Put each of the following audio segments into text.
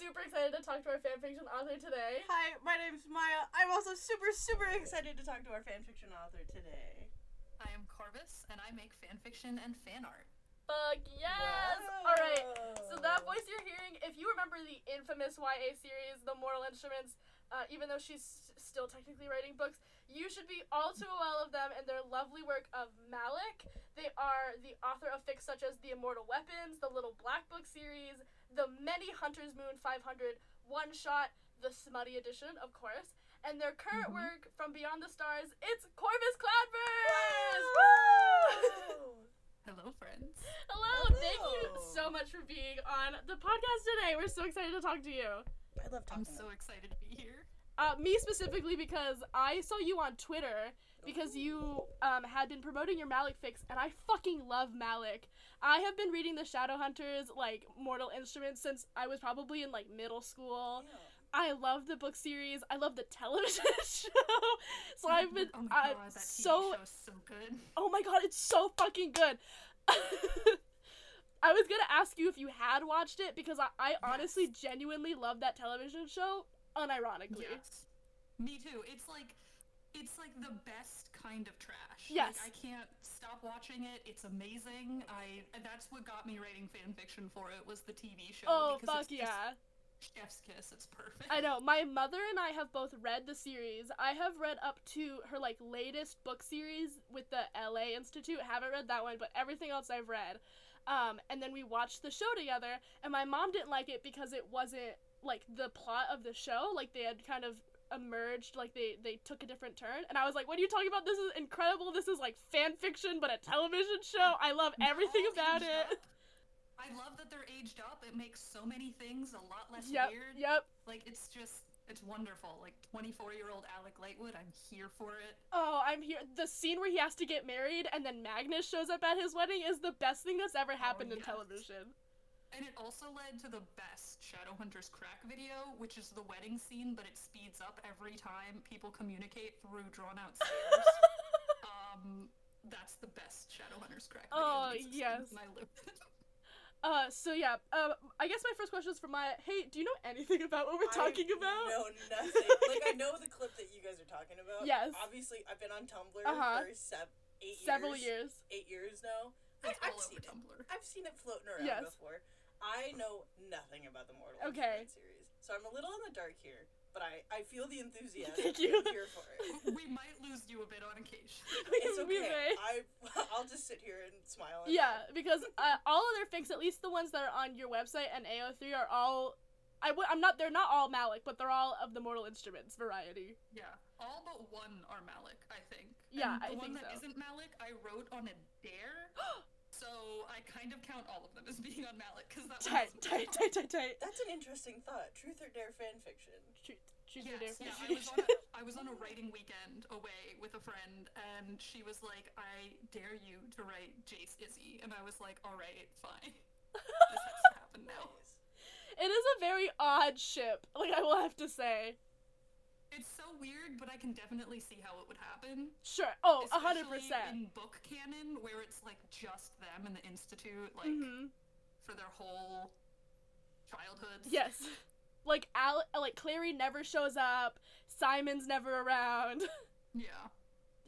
super excited to talk to our fanfiction author today. Hi, my name's Maya. I'm also super, super excited to talk to our fanfiction author today. I am Corvus, and I make fanfiction and fan art. Fuck yes! All right. So that voice you're hearing, if you remember the infamous YA series, The Mortal Instruments, uh, even though she's still technically writing books, you should be all too well of them and their lovely work of Malec. They are the author of fics such as The Immortal Weapons, the Little Black Book series, the many Hunter's Moon 500 one shot, the Smutty edition, of course, and their current Mhm. work from Beyond the Stars. It's Corvus Cloudburst! Woo! Hello, friends. Hello, thank you so much for being on the podcast today. We're so excited to talk to you. I love I'm so excited to be here. Uh, me specifically because I saw you on Twitter because you um, had been promoting your Malec fics, and I fucking love Malec. I have been reading the Shadowhunters like Mortal Instruments since I was probably in like middle school. Yeah. I love the book series. I love the television show. So I've been Oh my god, that TV so show's so good. Oh my god, it's so fucking good. I was gonna ask you if you had watched it because I, I honestly Yes. genuinely love that television show, unironically. Yes. Me too. It's like it's like the best kind of trash. Yes. Like, I can't stop watching it. It's amazing. I that's what got me writing fan fiction for it was the TV show. Oh because fuck it's just yeah. Chef's kiss. It's perfect. I know. My mother and I have both read the series. I have read up to her like latest book series with the LA Institute. Haven't read that one, but everything else I've read. Um, and then we watched the show together, and my mom didn't like it because it wasn't like the plot of the show. Like they had kind of emerged, like they they took a different turn. And I was like, "What are you talking about? This is incredible. This is like fan fiction, but a television show. I love everything about it." up. I love that they're aged up. It makes so many things a lot less Yep. weird. Yep. Like it's just it's wonderful. Like 24 year old Alec Lightwood, I'm here for it. Oh, I'm here. The scene where he has to get married and then Magnus shows up at his wedding is the best thing that's ever happened in yes. television. And it also led to the best Shadowhunters crack video, which is the wedding scene, but it speeds up every time people communicate through drawn out scenes. um, that's the best Shadowhunters crack video. Oh, in existence, yes. And I live it. Uh, so yeah, uh, I guess my first question is for Maya. Hey, do you know anything about what we're talking I about? No, nothing. like I know the clip that you guys are talking about. Yes. Obviously, I've been on Tumblr Uh-huh. for sev- eight Several years. years. Eight years now. I, It's I've all seen over it. Tumblr. I've seen it floating around Yes. before. I know nothing about the Mortal Okay. Instruments series, so I'm a little in the dark here. But I, I feel the enthusiasm. Thank you. I'm here for it. we might lose you a bit on occasion. It's We okay. may. I I'll just sit here and smile. and Yeah, because uh, all of their fics, at least the ones that are on your website and AO3, are all. I w- I'm not. They're not all Malec, but they're all of the Mortal Instruments variety. Yeah, all but one are Malec, I think. Yeah, and I the one think that so. not Malec, I wrote on a dare. so I kind of count all of them as being on Malec because that Tight, one tight, tight, tight, tight. That's an interesting thought. Truth or dare fan fiction. Truth, truth or dare Yes, yeah. I was, on a, I was on a writing weekend away with a friend, and she was like, "I dare you to write Jace Izzy," and I was like, "All right, fine. This has to happen now." It is a very odd ship. Like I will have to say. It's so weird, but I can definitely see how it would happen. Sure. Oh, a hundred percent. in book canon, where it's like just them and the institute, like Mhm. for their whole childhood. Yes. Like Al, like Clary never shows up. Simon's never around. Yeah.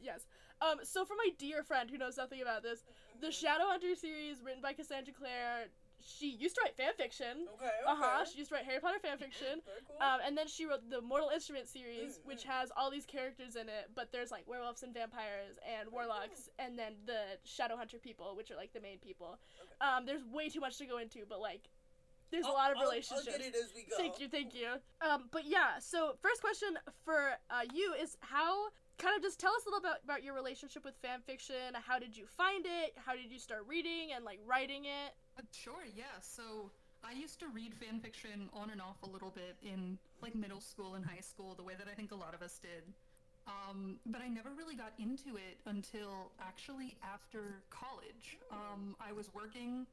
yes. Um. So for my dear friend who knows nothing about this, the Shadowhunter series written by Cassandra Clare, she used to write fan fiction. Okay. Okay. Uh huh. She used to write Harry Potter fan fiction. Very cool. Um, and then she wrote the Mortal Instrument series, Mm, which mm. has all these characters in it, but there's like werewolves and vampires and warlocks, and then the Shadowhunter people, which are like the main people. Okay. Um, there's way too much to go into, but like, there's I'll- a lot of I'll- relationships. I'll get it as we go. Thank you, thank you. Um, but yeah, so first question for uh, you is how kind of just tell us a little bit about your relationship with fan fiction. How did you find it? How did you start reading and like writing it? Uh, sure, yeah. So I used to read fan fiction on and off a little bit in like middle school and high school, the way that I think a lot of us did. Um, but I never really got into it until actually after college. Um, I was working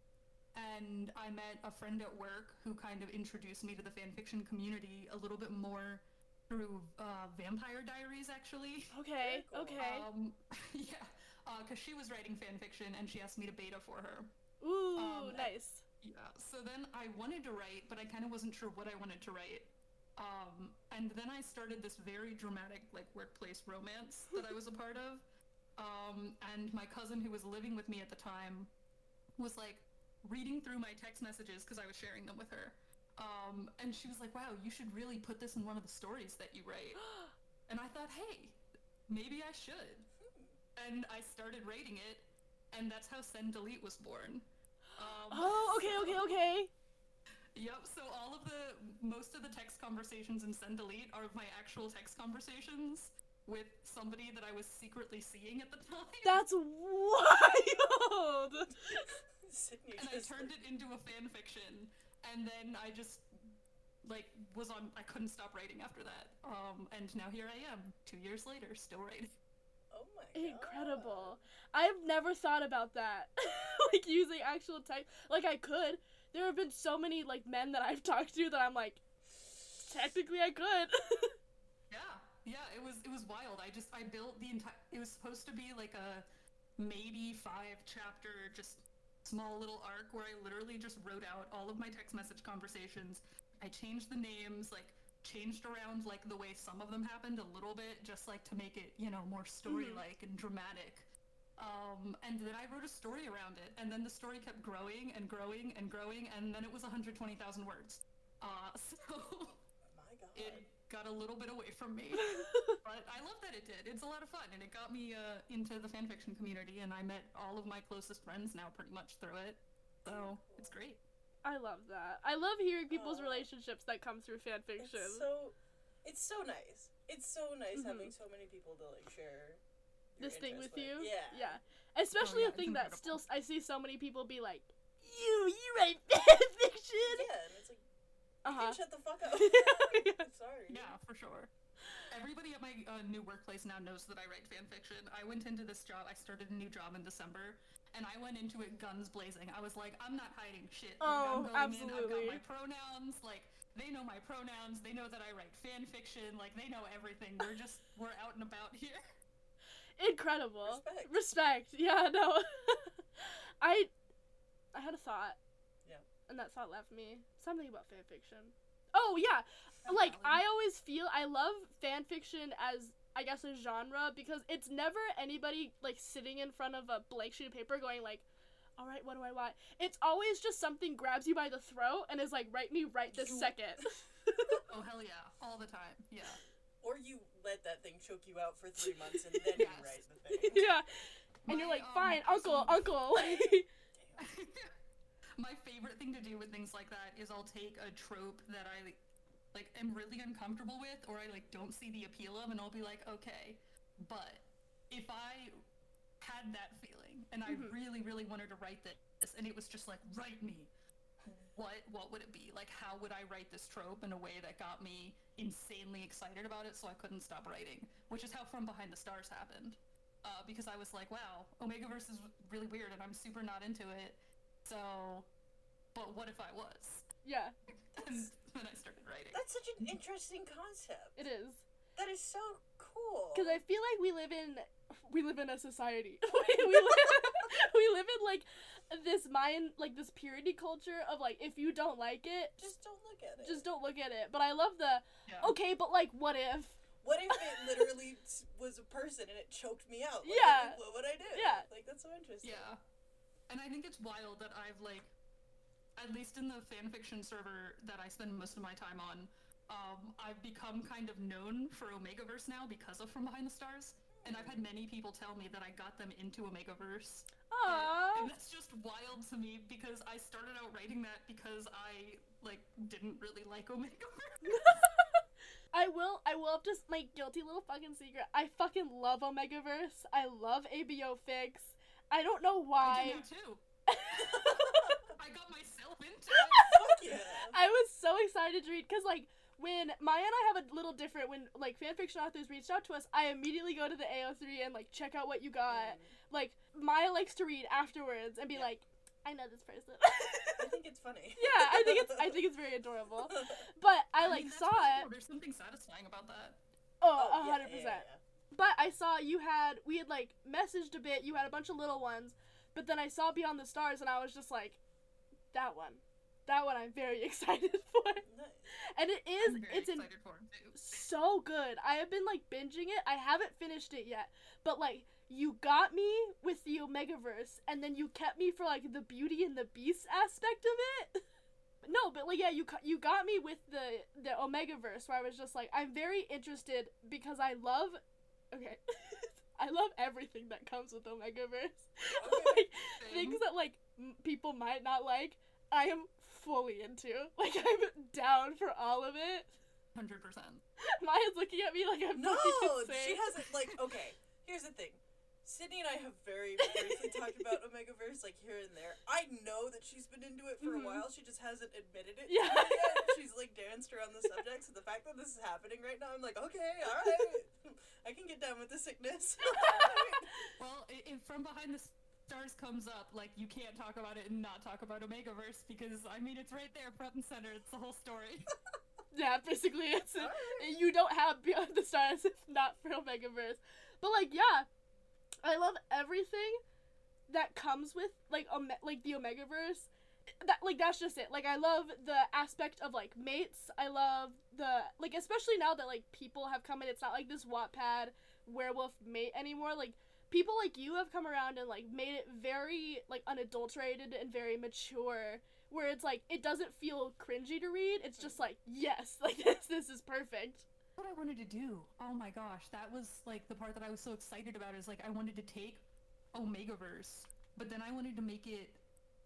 and I met a friend at work who kind of introduced me to the fan fiction community a little bit more through uh, Vampire Diaries, actually. Okay, cool. okay. Um, yeah, because she was writing fan fiction and she asked me to beta for her. Ooh, um, nice. Yeah. So then I wanted to write, but I kind of wasn't sure what I wanted to write. Um, and then I started this very dramatic, like, workplace romance that I was a part of. Um, and my cousin, who was living with me at the time, was like reading through my text messages because I was sharing them with her. Um, and she was like, wow, you should really put this in one of the stories that you write. and I thought, hey, maybe I should. And I started writing it, and that's how Send Delete was born. Um, Oh, okay, okay, okay. Yep, so all of the most of the text conversations in Send Delete are my actual text conversations with somebody that I was secretly seeing at the time. That's wild. And I turned it into a fan fiction and then I just like was on I couldn't stop writing after that. Um and now here I am 2 years later still writing. Oh my god. Incredible. I've never thought about that. like using actual type. Like I could. There have been so many like men that I've talked to that I'm like, technically I could. Yeah. Yeah, it was it was wild. I just I built the entire it was supposed to be like a maybe 5 chapter just small little arc where I literally just wrote out all of my text message conversations. I changed the names, like changed around like the way some of them happened a little bit just like to make it, you know, more story-like and dramatic. Um, and then I wrote a story around it, and then the story kept growing and growing and growing, and then it was 120,000 words. Uh, so god. it got a little bit away from me, but I love that it did. It's a lot of fun, and it got me uh, into the fanfiction community, and I met all of my closest friends now pretty much through it. So it's great. I love that. I love hearing people's Aw. relationships that come through fan fiction. It's so it's so nice. It's so nice Mhm. having so many people to like share this thing with interest you. Yeah. Yeah. Especially yeah, a thing it's that still. I see so many people be like, you, you write fan fiction. Yeah, and it's like Uh you huh. can shut the fuck up. Yeah. Sorry. Yeah, for sure. Everybody at my uh, new workplace now knows that I write fan fiction. I went into this job. I started a new job in December, and I went into it guns blazing. I was like, I'm not hiding shit. Like, Oh, I'm going In, I've got my pronouns. Like they know my pronouns. They know that I write fan fiction. Like they know everything. We're just we're out and about here. Incredible. Respect. Respect. Yeah, no. I I had a thought. Yeah. And that thought left me. Something about fan fiction. Oh yeah. Like I always feel I love fan fiction as I guess a genre because it's never anybody like sitting in front of a blank sheet of paper going like all right, what do I want? It's always just something grabs you by the throat and is like, write me right this You- second. Oh hell yeah, all the time. Yeah. Or you let that thing choke you out for three months and then you write the thing. yeah. And you're My, like, um, fine, uncle, so- uncle. My favorite thing to do with things like that is I'll take a trope that I like am really uncomfortable with or I like don't see the appeal of and I'll be like, okay, but if I had that feeling and I Mhm. really, really wanted to write this and it was just like, write me. What what would it be? Like how would I write this trope in a way that got me insanely excited about it so I couldn't stop writing? Which is how From Behind the Stars happened. Uh, because I was like, wow, Omegaverse is really weird and I'm super not into it. So, but what if I was? yeah, And then I started writing. That's such an interesting concept. it is. That is so cool. Because I feel like we live in we live in a society. we, we, live, we live in like this mind like this purity culture of like if you don't like it, just don't look at it. just don't look at it. But I love the Yeah. okay, but like what if? What if it literally was a person and it choked me out? Like, Yeah. What would I do? Yeah. Like that's so interesting. Yeah. And I think it's wild that I've like, at least in the fanfiction server that I spend most of my time on, um, I've become kind of known for Omegaverse now because of From Behind the Stars. And I've had many people tell me that I got them into Omegaverse. Aww. And that's just wild to me because I started out writing that because I like didn't really like Omegaverse. I will I will have just my guilty little fucking secret. I fucking love Omegaverse. I love ABO Fics. I don't know why. I do too. I got myself into it. Fuck yeah. I was so excited to read because like when Maya and I have a little different when like fanfiction authors reached out to us, I immediately go to the AO3 and like check out what you got. Mm. Like Maya likes to read afterwards and be Yeah. like, I know this person. I think it's funny. yeah, I think it's I think it's very adorable. But I, mean, like that's saw it. cool. There's something satisfying about that. Oh, Oh, a hundred yeah, percent. yeah, But I saw you had we had like messaged a bit. You had a bunch of little ones, but then I saw Beyond the Stars and I was just like, That one. That one I'm very excited for. And it is it's in excited for him too. so good. I have been like binging it. I haven't finished it yet, but like you got me with the Omegaverse, and then you kept me for like the Beauty and the Beast aspect of it. No, but like yeah, you you got me with the the Omegaverse, where I was just like, I'm very interested because I love. Okay, I love everything that comes with Omegaverse. like Same. things that like m- people might not like, I am fully into. Like I'm down for all of it. Hundred percent. Maya's looking at me like I'm No, not she hasn't. Like, okay, here's the thing. Sydney and I have very briefly talked about Omegaverse, like here and there. I know that she's been into it for Mhm. a while. She just hasn't admitted it. Yeah. yet. She's like danced around the subject. So the fact that this is happening right now, I'm like, okay, all right, I can get down with the sickness. Well, i- if from behind the stars comes up, like you can't talk about it and not talk about Omegaverse because I mean it's right there, front and center. It's the whole story. Yeah, basically it's Alright. you don't have Beyond the Stars if not for Omegaverse. But like yeah, I love everything that comes with like Ome- like the Omegaverse. That like that's just it. Like I love the aspect of like mates. I love the like especially now that like people have come in. It's not like this Wattpad werewolf mate anymore. Like people like you have come around and like made it very like unadulterated and very mature. Where it's like it doesn't feel cringy to read. It's just like yes, like this this is perfect. what I wanted to do. Oh my gosh, that was like the part that I was so excited about is like I wanted to take Omegaverse, but then I wanted to make it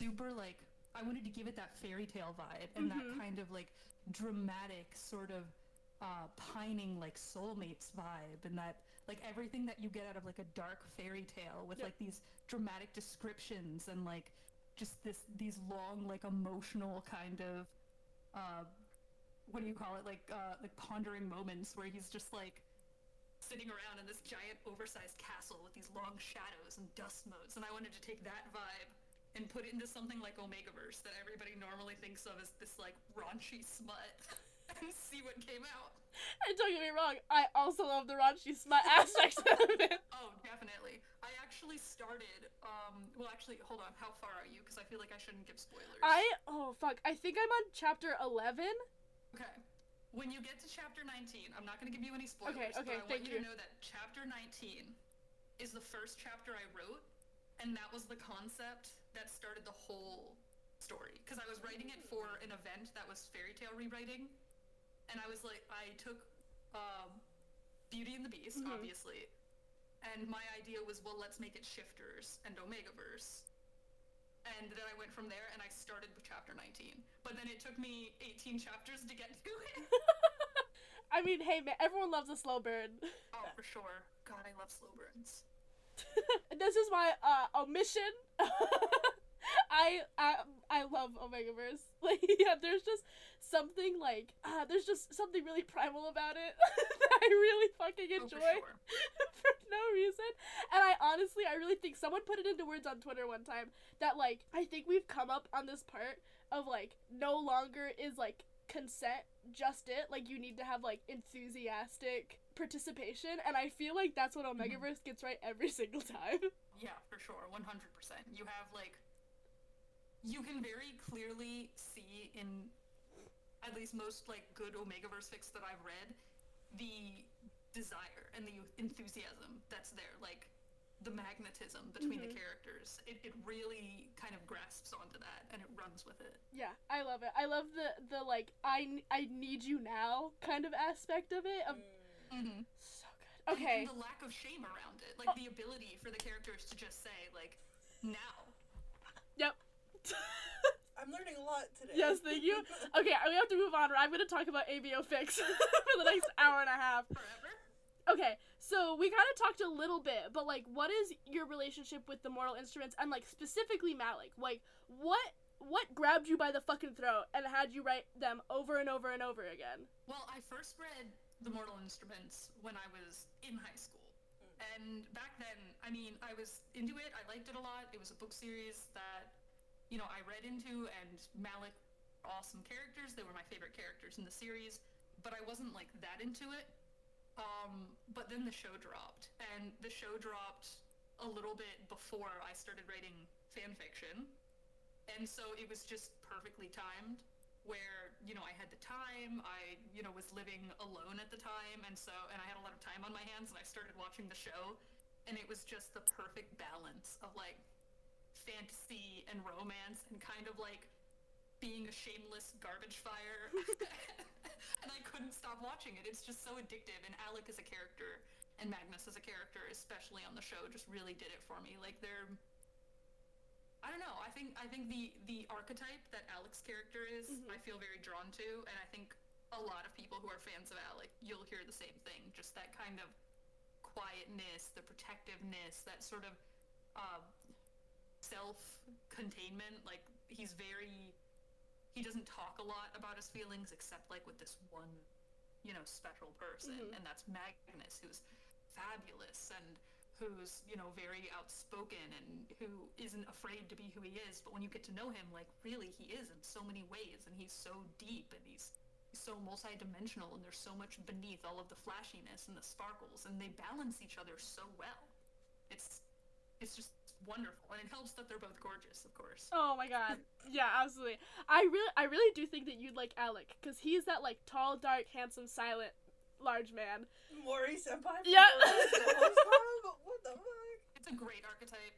super like I wanted to give it that fairy tale vibe and Mhm. that kind of like dramatic sort of uh, pining like soulmates vibe and that like everything that you get out of like a dark fairy tale with like these dramatic descriptions and like just this these long like emotional kind of uh what do you call it? Like uh like pondering moments where he's just like sitting around in this giant oversized castle with these long shadows and dust motes. And i wanted to take that vibe and put it into something like omegaverse that everybody normally thinks of as this like raunchy smut and see what came out And don't get me wrong, I also love the raunchy smut aspect of it. oh definitely i actually started um well actually hold on how far are you because i feel like i shouldn't give spoilers I oh fuck, I think I'm on chapter eleven. Okay. When you get to chapter 19, I'm not going to give you any spoilers, Okay, okay, but I thank want you, you. to know that chapter 19 is the first chapter I wrote, and that was the concept that started the whole story. Because I was writing it for an event that was fairy tale rewriting, and I was like, I took um, Beauty and the Beast, Mhm. obviously, and my idea was, well, let's make it Shifters and Omegaverse. And then I went from there and I started with chapter 19. But then it took me 18 chapters to get to it. I mean, hey man, everyone loves a slow burn. oh, for sure. God, I love slow burns. this is my uh omission. I I I love Omegaverse. Like yeah, there's just something like uh, there's just something really primal about it that I really fucking Oh, enjoy. for sure. for no reason. And I honestly, I really think someone put it into words on Twitter one time that like I think we've come up on this part of like no longer is like consent just it. Like you need to have like enthusiastic participation, and I feel like that's what Omegaverse gets right every single time. Yeah, for sure. 100%. You have, like, you can very clearly see in at least most, like, good Omegaverse fics that I've read the desire and the enthusiasm that's there. Like, the magnetism between Mhm. the characters. It, it really kind of grasps onto that and it runs with it. Yeah, I love it. I love the the like I I need you now kind of aspect of it. Of, Mm-hmm. so good. Okay. And the lack of shame around it. Like, the ability for the characters to just say, like, now. Yep. I'm learning a lot today. yes, thank you. Okay, we have to move on. Or I'm gonna talk about ABO fics for the next hour and a half. Forever? Okay, so we kind of talked a little bit, but like, what is your relationship with the Mortal Instruments and like specifically Malec? Like, what what grabbed you by the fucking throat and had you write them over and over and over again? Well, I first read The Mortal Instruments when I was in high school. Mm. And back then, I mean, I was into it. I liked it a lot. It was a book series that, you know, I read into, and Malec, awesome characters. They were my favorite characters in the series, but I wasn't like that into it. Um, but then the show dropped, and the show dropped a little bit before I started writing fan fiction. and so it was just perfectly timed where you know I had the time I you know was living alone at the time and so and I had a lot of time on my hands and I started watching the show and it was just the perfect balance of like fantasy and romance and kind of like being a shameless garbage fire and I couldn't stop watching it it's just so addictive and Alec as a character and Magnus as a character especially on the show just really did it for me like they're I don't know. I think I think the the archetype that Alec's character is, Mhm. I feel very drawn to, and I think a lot of people who are fans of Alec, you'll hear the same thing. Just that kind of quietness, the protectiveness, that sort of uh, self-containment. Like he's very, he doesn't talk a lot about his feelings, except like with this one, you know, special person, Mhm. and that's Magnus, who's fabulous and who's you know very outspoken and who isn't afraid to be who he is but when you get to know him like really he is in so many ways and he's so deep and he's so multidimensional and there's so much beneath all of the flashiness and the sparkles and they balance each other so well it's it's just wonderful and it helps that they're both gorgeous of course Oh my god. Yeah, absolutely. I really I really do think that you'd like Alec cuz he's that like tall, dark, handsome, silent large man. Mori senpai. from Yeah. What the fuck? it's a great archetype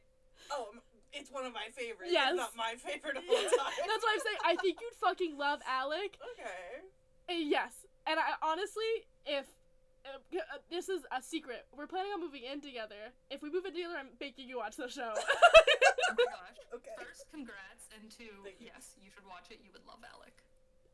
Oh, it's one of my favorites. Yes. If not my favorite of all time. That's time. what I'm saying. I think you'd fucking love Alec. Okay. Uh, yes. And I honestly if uh, uh, this is a secret. We're planning on moving in together. If we move in together, I'm making you watch the show. oh my gosh Okay. first congrats and two you. yes you should watch it you would love alec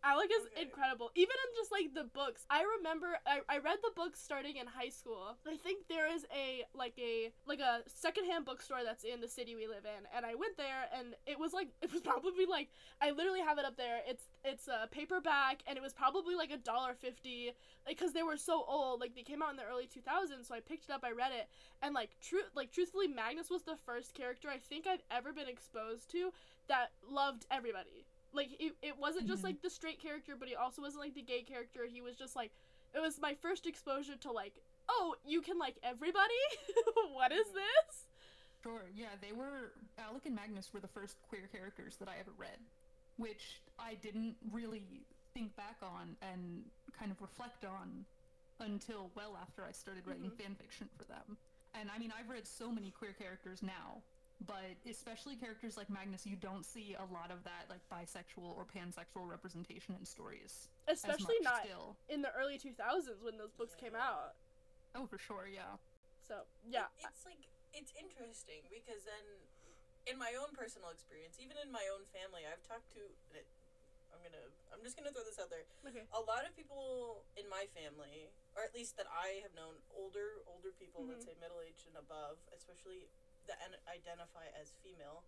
Alec is Okay. incredible. Even in just like the books. I remember I, I read the books starting in high school. I think there is a like a like a secondhand bookstore that's in the city we live in. And I went there and it was like it was probably like I literally have it up there. It's it's a paperback and it was probably like a dollar fifty. Like cause they were so old. Like they came out in the early two thousands, so I picked it up, I read it, and like true like truthfully Magnus was the first character I think I've ever been exposed to that loved everybody like it, it wasn't just Mhm. like the straight character but he also wasn't like the gay character he was just like it was my first exposure to like oh you can like everybody what is this Sure, yeah, they were Alec and Magnus were the first queer characters that I ever read, which I didn't really think back on and kind of reflect on until well after I started writing Mhm. fan fiction for them. And I mean, I've read so many queer characters now, but especially characters like Magnus, you don't see a lot of that like bisexual or pansexual representation in stories. especially not still. in the early 2000s when those books came out Oh, for sure, yeah. so yeah it's like it's interesting because then, in my own personal experience, even in my own family, I've talked to. I'm gonna. I'm just gonna throw this out there. okay A lot of people in my family, or at least that I have known, older older people, let's Mhm. say middle aged and above, especially that identify as female.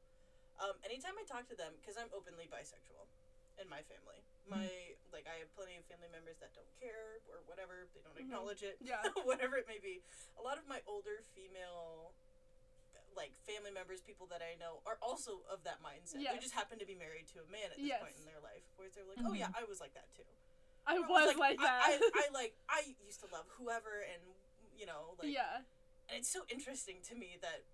Um, anytime I talk to them, because I'm openly bisexual in my family, my like I have plenty of family members that don't care or whatever, they don't Mhm. acknowledge it, Yeah. whatever it may be. A lot of my older female like family members, people that I know, are also of that mindset. They just happen to be married to a man at this Yes. point in their life, where they're like, "Oh yeah, I was like that too." i I was like, that I, I, I like I used to love whoever, and you know, like, yeah and it's so interesting to me that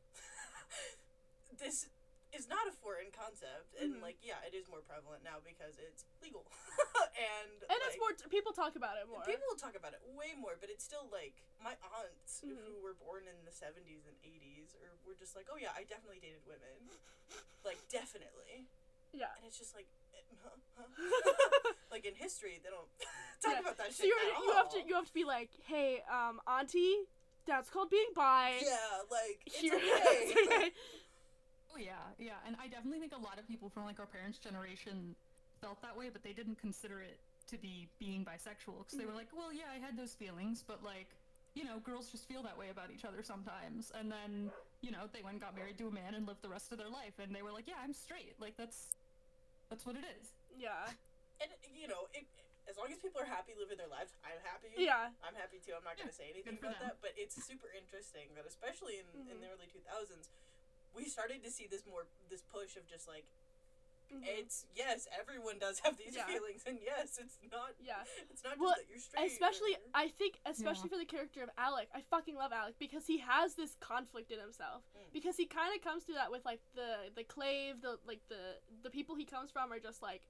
this is not a foreign concept, and Mhm. like, yeah, it is more prevalent now because it's legal, and and like, it's more t- people talk about it more People will talk about it way more, but it's still like my aunts Mhm. who were born in the seventies and eighties, or were just like, oh yeah, I definitely dated women, like definitely, yeah and it's just like, eh, huh, huh? like in history, they don't talk Yeah. about that so shit you have to you have to be like hey um auntie that's called being bi yeah, like it's Here- okay. it's okay. Oh yeah, yeah, and I definitely think a lot of people from like our parents' generation felt that way, but they didn't consider it to be being bisexual because they were mm-hmm. like, well, yeah, I had those feelings, but like, you know, girls just feel that way about each other sometimes. And then, you know, they went and got married to a man and lived the rest of their life, and they were like, yeah, I'm straight. Like that's that's what it is. yeah and you know, it, as long as people are happy living their lives, I'm happy. yeah I'm happy too. I'm not going to say anything about them. that, but it's super interesting that especially in, in Mhm. the early 2000s, we started to see this more this push of just like Mhm. it's yes, everyone does have these Yeah. feelings, and yes, it's not. Yeah. It's not Well, just that you're straight. especially or- I think especially for the character of Alec, I fucking love Alec because he has this conflict in himself. Mm. Because he kind of comes through that with like the the clave, the like the the people he comes from are just like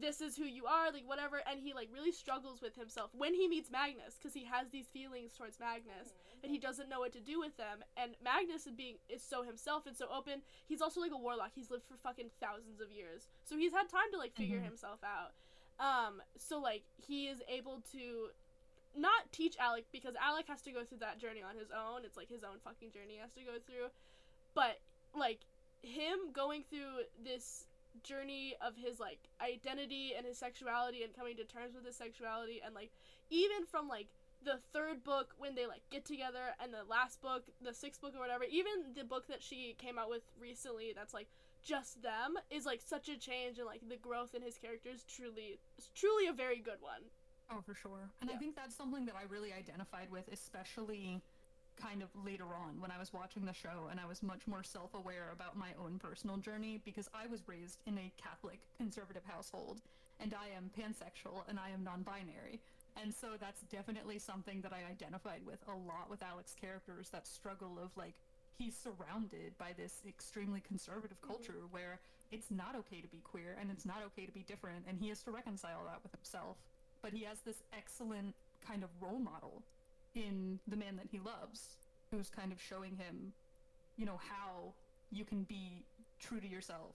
this is who you are, like whatever, and he like really struggles with himself when he meets Magnus because he has these feelings towards Magnus and he doesn't know what to do with them. And Magnus is being is so himself and so open. He's also like a warlock. He's lived for fucking thousands of years, so he's had time to like figure Mhm. himself out. Um, so like he is able to not teach Alec because Alec has to go through that journey on his own. It's like his own fucking journey he has to go through. But like him going through this journey of his like identity and his sexuality and coming to terms with his sexuality and like even from like the third book when they like get together and the last book the sixth book or whatever even the book that she came out with recently that's like just them is like such a change and like the growth in his character is truly is truly a very good one Oh, for sure. And Yeah. I think that's something that I really identified with, especially kind of later on when I was watching the show and I was much more self aware about my own personal journey because I was raised in a Catholic conservative household and I am pansexual and I am non binary. And so that's definitely something that I identified with a lot with Alec's characters that struggle of like he's surrounded by this extremely conservative mm-hmm. culture where it's not okay to be queer and it's not okay to be different and he has to reconcile that with himself but he has this excellent kind of role model in the man that he loves who's kind of showing him you know how you can be true to yourself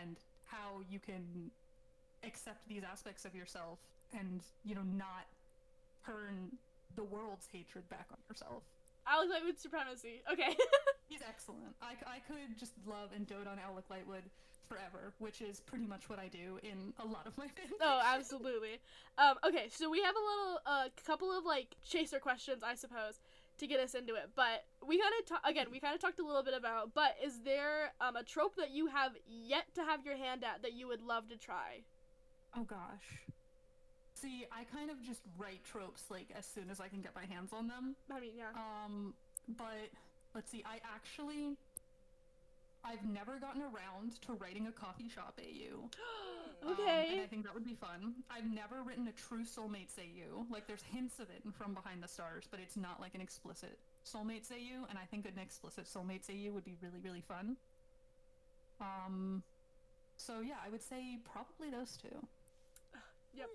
and how you can accept these aspects of yourself and you know not turn the world's hatred back on yourself. Alec Lightwood supremacy? Okay He's excellent. I, I could just love and dote on Alec Lightwood forever, which is pretty much what I do in a lot of my fans. Oh, absolutely. Um, okay, so we have a little, a uh, couple of like chaser questions, I suppose, to get us into it. But we kind of ta- again, we kind of talked a little bit about. But is there um, a trope that you have yet to have your hand at that you would love to try? Oh gosh. See, I kind of just write tropes like as soon as I can get my hands on them. I mean, yeah. Um, but let's see, I actually I've never gotten around to writing a coffee shop AU. Um, okay. and I think that would be fun. I've never written a true Soulmates AU. Like, there's hints of it in From Behind the Stars, but it's not like an explicit Soulmates AU, and I think an explicit Soulmates AU would be really, really fun. Um, so yeah, I would say probably those two. Yep.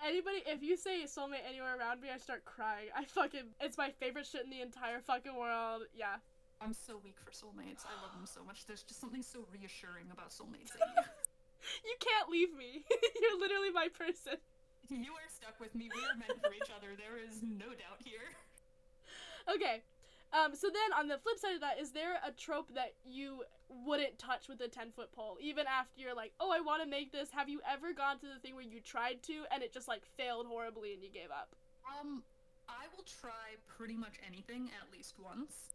Anybody, if you say soulmate anywhere around me, I start crying. I fucking, it's my favorite shit in the entire fucking world. Yeah. I'm so weak for Soulmates. I love them so much. There's just something so reassuring about Soulmates You can't leave me. You're literally my person. you are stuck with me. We are meant for each other. There is no doubt here. Okay. Um, so then on the flip side of that, is there a trope that you wouldn't touch with a 10 foot pole? Even after you're like, oh, I want to make this. Have you ever gone to the thing where you tried to and it just like failed horribly and you gave up? Um, I will try pretty much anything at least once.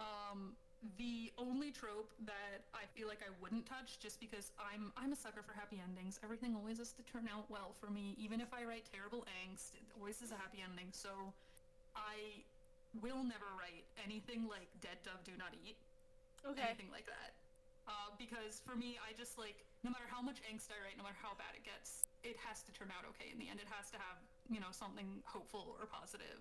Um, the only trope that I feel like I wouldn't touch, just because I'm I'm a sucker for happy endings. Everything always has to turn out well for me, even if I write terrible angst. It always is a happy ending. So, I will never write anything like "Dead Dove Do Not Eat." Okay. anything like that. Uh, because for me, I just like no matter how much angst I write, no matter how bad it gets, it has to turn out okay in the end. It has to have you know something hopeful or positive,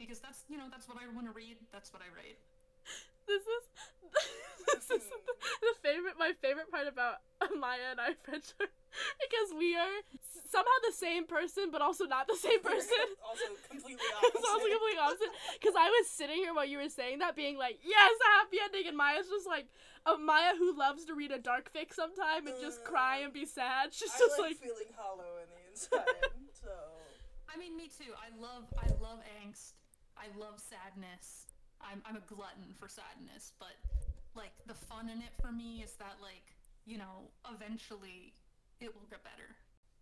because that's you know that's what I want to read. That's what I write. This is this is the, the favorite my favorite part about Maya and I friendship because we are somehow the same person but also not the same person. also completely it's also completely opposite. Because I was sitting here while you were saying that, being like, "Yes, a happy ending," and Maya's just like a Maya who loves to read a dark fic sometime and just uh, cry and be sad. She's I just like, like, feeling hollow in the inside. so I mean, me too. I love I love angst. I love sadness. I'm I'm a glutton for sadness, but like the fun in it for me is that like you know eventually it will get better.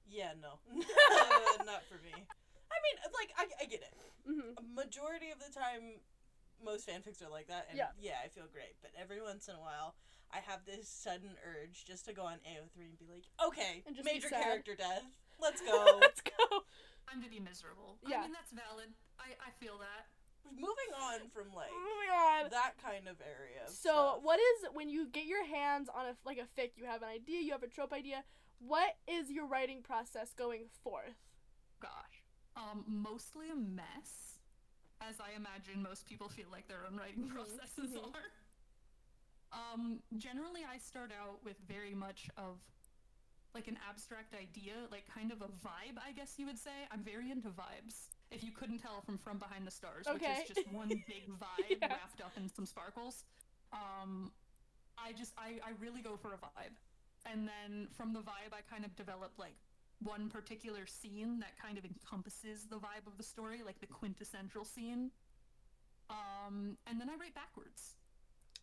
yeah, no, Uh, not for me. I mean, like I, I get it. hmm A majority of the time, most fanfics are like that, and Yeah. yeah. I feel great. But every once in a while, I have this sudden urge just to go on AO3 and be like, okay, And just major character death. Let's go. let's go. Time to be miserable. Yeah. I mean that's valid. I I feel that. Moving on from like Moving on. that kind of area. So, stuff. what is when you get your hands on a like a fic? You have an idea, you have a trope idea. What is your writing process going forth? Gosh. Um, mostly a mess, as I imagine most people feel like their own writing processes mhm. are. Um, generally, I start out with very much of like an abstract idea, like kind of a vibe, I guess you would say. I'm very into vibes. If you couldn't tell from From Behind the Stars, which is just one big vibe Yes. wrapped up in some sparkles. Um, I just I, I really go for a vibe. And then from the vibe I kind of develop like one particular scene that kind of encompasses the vibe of the story, like the quintessential scene. Um, and then I write backwards.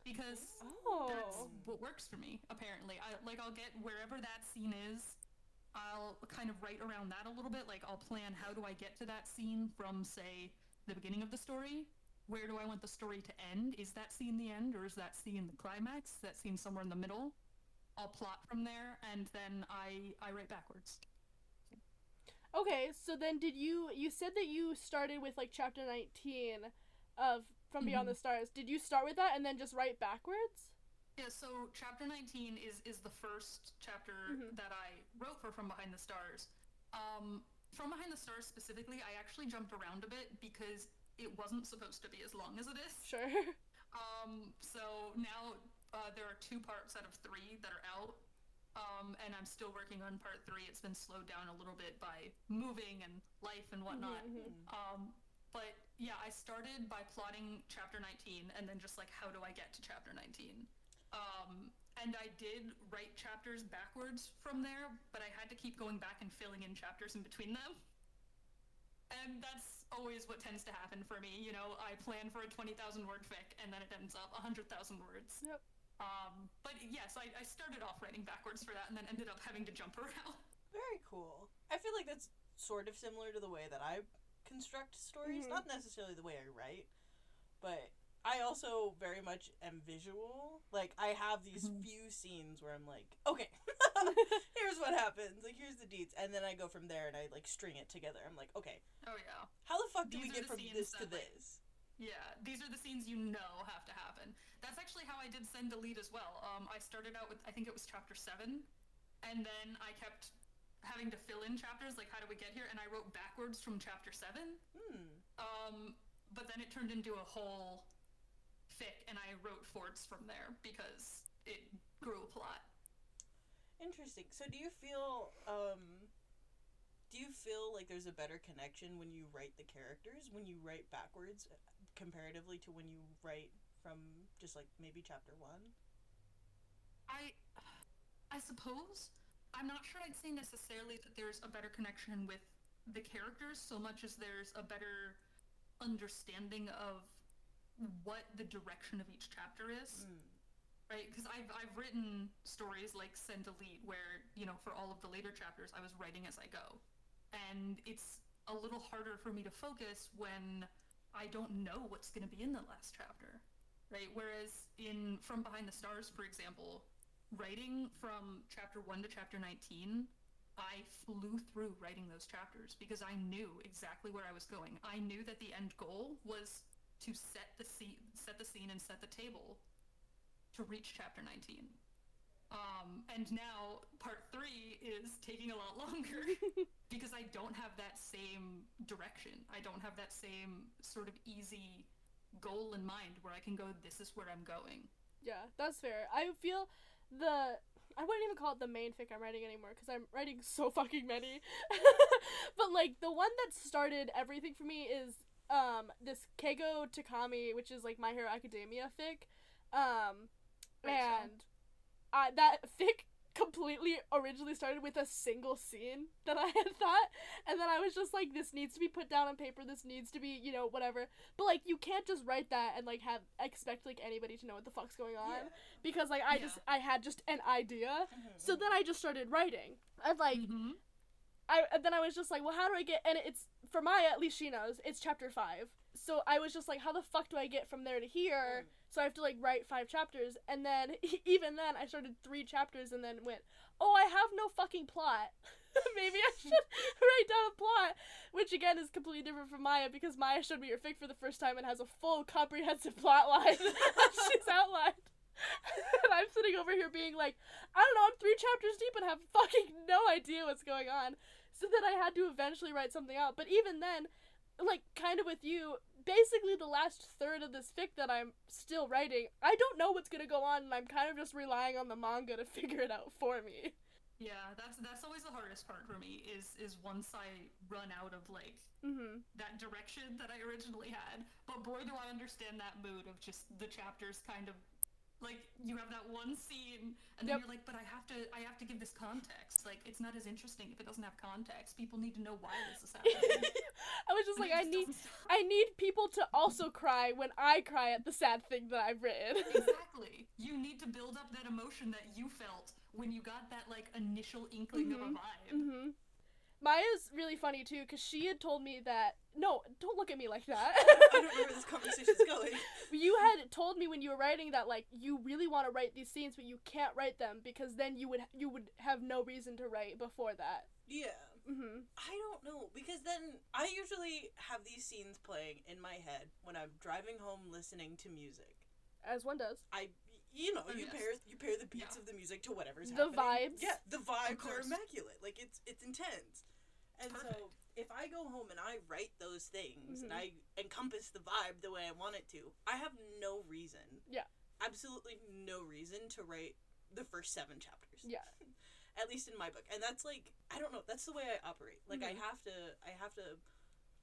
Because that's Oh. what works for me apparently i like i'll get wherever that scene is i'll kind of write around that a little bit like i'll plan how do i get to that scene from say the beginning of the story? Where do i want the story to end? Is that scene the end or is that scene the climax? Is that scene somewhere in the middle? I'll plot from there and then i i write backwards. Okay, so then did you you said that you started with like chapter 19 of From Beyond mm-hmm. the Stars. Did you start with that and then just write backwards? Yeah, so chapter 19 is is the first chapter Mhm. that I wrote for From Behind the Stars. Um, From Behind the Stars specifically, I actually jumped around a bit because it wasn't supposed to be as long as it is. Sure. Um, so now uh, there are two parts out of three that are out. Um, and I'm still working on part three. It's been slowed down a little bit by moving and life and whatnot. Mhm, mhm. Um, but yeah, I started by plotting chapter 19 and then just like, how do I get to chapter 19? Um, and I did write chapters backwards from there, but I had to keep going back and filling in chapters in between them. And that's always what tends to happen for me. You know, I plan for a 20,000 word fic and then it ends up 100,000 words. Yep. Um, but yes, I, I started off writing backwards for that and then ended up having to jump around. Very cool. I feel like that's sort of similar to the way that I construct stories. Mhm. Not necessarily the way I write, but I also very much am visual. Like I have these Mhm. few scenes where I'm like, okay, here's what happens. Like here's the deets, and then I go from there and I like string it together. I'm like, okay, Oh yeah. how the fuck do we These are get from scenes this to that, like, this? Yeah, these are the scenes you know have to happen. That's actually how I did Send a Lead as well. Um, I started out with, I think it was chapter 7, and then I kept having to fill in chapters, like how do we get here, and I wrote backwards from chapter 7. Hmm. Um, but then it turned into a whole fic, and I wrote forts from there because it grew a plot. Interesting. So do you feel um do you feel like there's a better connection when you write the characters when you write backwards comparatively to when you write from just like maybe chapter 1? I, I suppose I'm not sure I'd say necessarily that there's a better connection with the characters so much as there's a better understanding of what the direction of each chapter is, Mm. right? Because I've I've written stories like Send a Lead where you know for all of the later chapters I was writing as I go, and it's a little harder for me to focus when I don't know what's going to be in the last chapter, right? Whereas in From Behind the Stars, for example, writing from chapter 1 to chapter 19, I flew through writing those chapters because I knew exactly where I was going. I knew that the end goal was to set the scene, set the scene and set the table to reach chapter 19. Um, and now part 3 is taking a lot longer because I don't have that same direction. I don't have that same sort of easy goal in mind where I can go this is where I'm going. Yeah, that's fair. I feel the I wouldn't even call it the main fic I'm writing anymore because I'm writing so fucking many. but like the one that started everything for me is um this Keigo Takami, which is like My Hero Academia fic. Um Great and uh, that fic completely originally started with a single scene that I had thought and then I was just like this needs to be put down on paper this needs to be you know whatever but like you can't just write that and like have expect like anybody to know what the fuck's going on Yeah. because like I Yeah. just I had just an idea Mhm, so mhm. then I just started writing and like Mhm. I and then I was just like, well, how do I get? And it's for Maya, at least she knows it's chapter five. So I was just like, how the fuck do I get from there to here? Mm. So I have to like write five chapters, and then even then I started three chapters, and then went, oh, I have no fucking plot. Maybe I should write down a plot. Which again is completely different from Maya because Maya showed me her fic for the first time and has a full comprehensive plot line she's outlined. and I'm sitting over here being like, I don't know, I'm three chapters deep and have fucking no idea what's going on. So that I had to eventually write something out. But even then, like kind of with you, basically the last third of this fic that I'm still writing, I don't know what's gonna go on and I'm kind of just relying on the manga to figure it out for me. Yeah, that's that's always the hardest part for me is is once I run out of like Mm-hmm. that direction that I originally had. But boy do I understand that mood of just the chapters kind of like you have that one scene and then Yep. you're like, but I have to I have to give this context. Like it's not as interesting if it doesn't have context. People need to know why this is happening. I was just And like, I just need. I need people to also cry when I cry at the sad thing that I've written. exactly. You need to build up that emotion that you felt when you got that like initial inkling of a Mhm. vibe. hmm Maya's really funny too, because she had told me that. No, don't look at me like that. I don't know where this conversation's going. you had told me when you were writing that like you really want to write these scenes, but you can't write them because then you would you would have no reason to write before that. Yeah. hmm I don't know because then I usually have these scenes playing in my head when I'm driving home listening to music. As one does. I you know, Oh, you yes. pair you pair the beats Yeah. of the music to whatever's The happening. vibes. Yeah, the vibes are immaculate. Like it's it's intense. And so Perfect. If I go home and I write those things and Mhm. I encompass the vibe the way I want it to, I have no reason. Yeah. Absolutely no reason to write the first seven chapters. Yeah. At least in my book. And that's like I don't know, that's the way I operate. Like I Mhm. have to I have to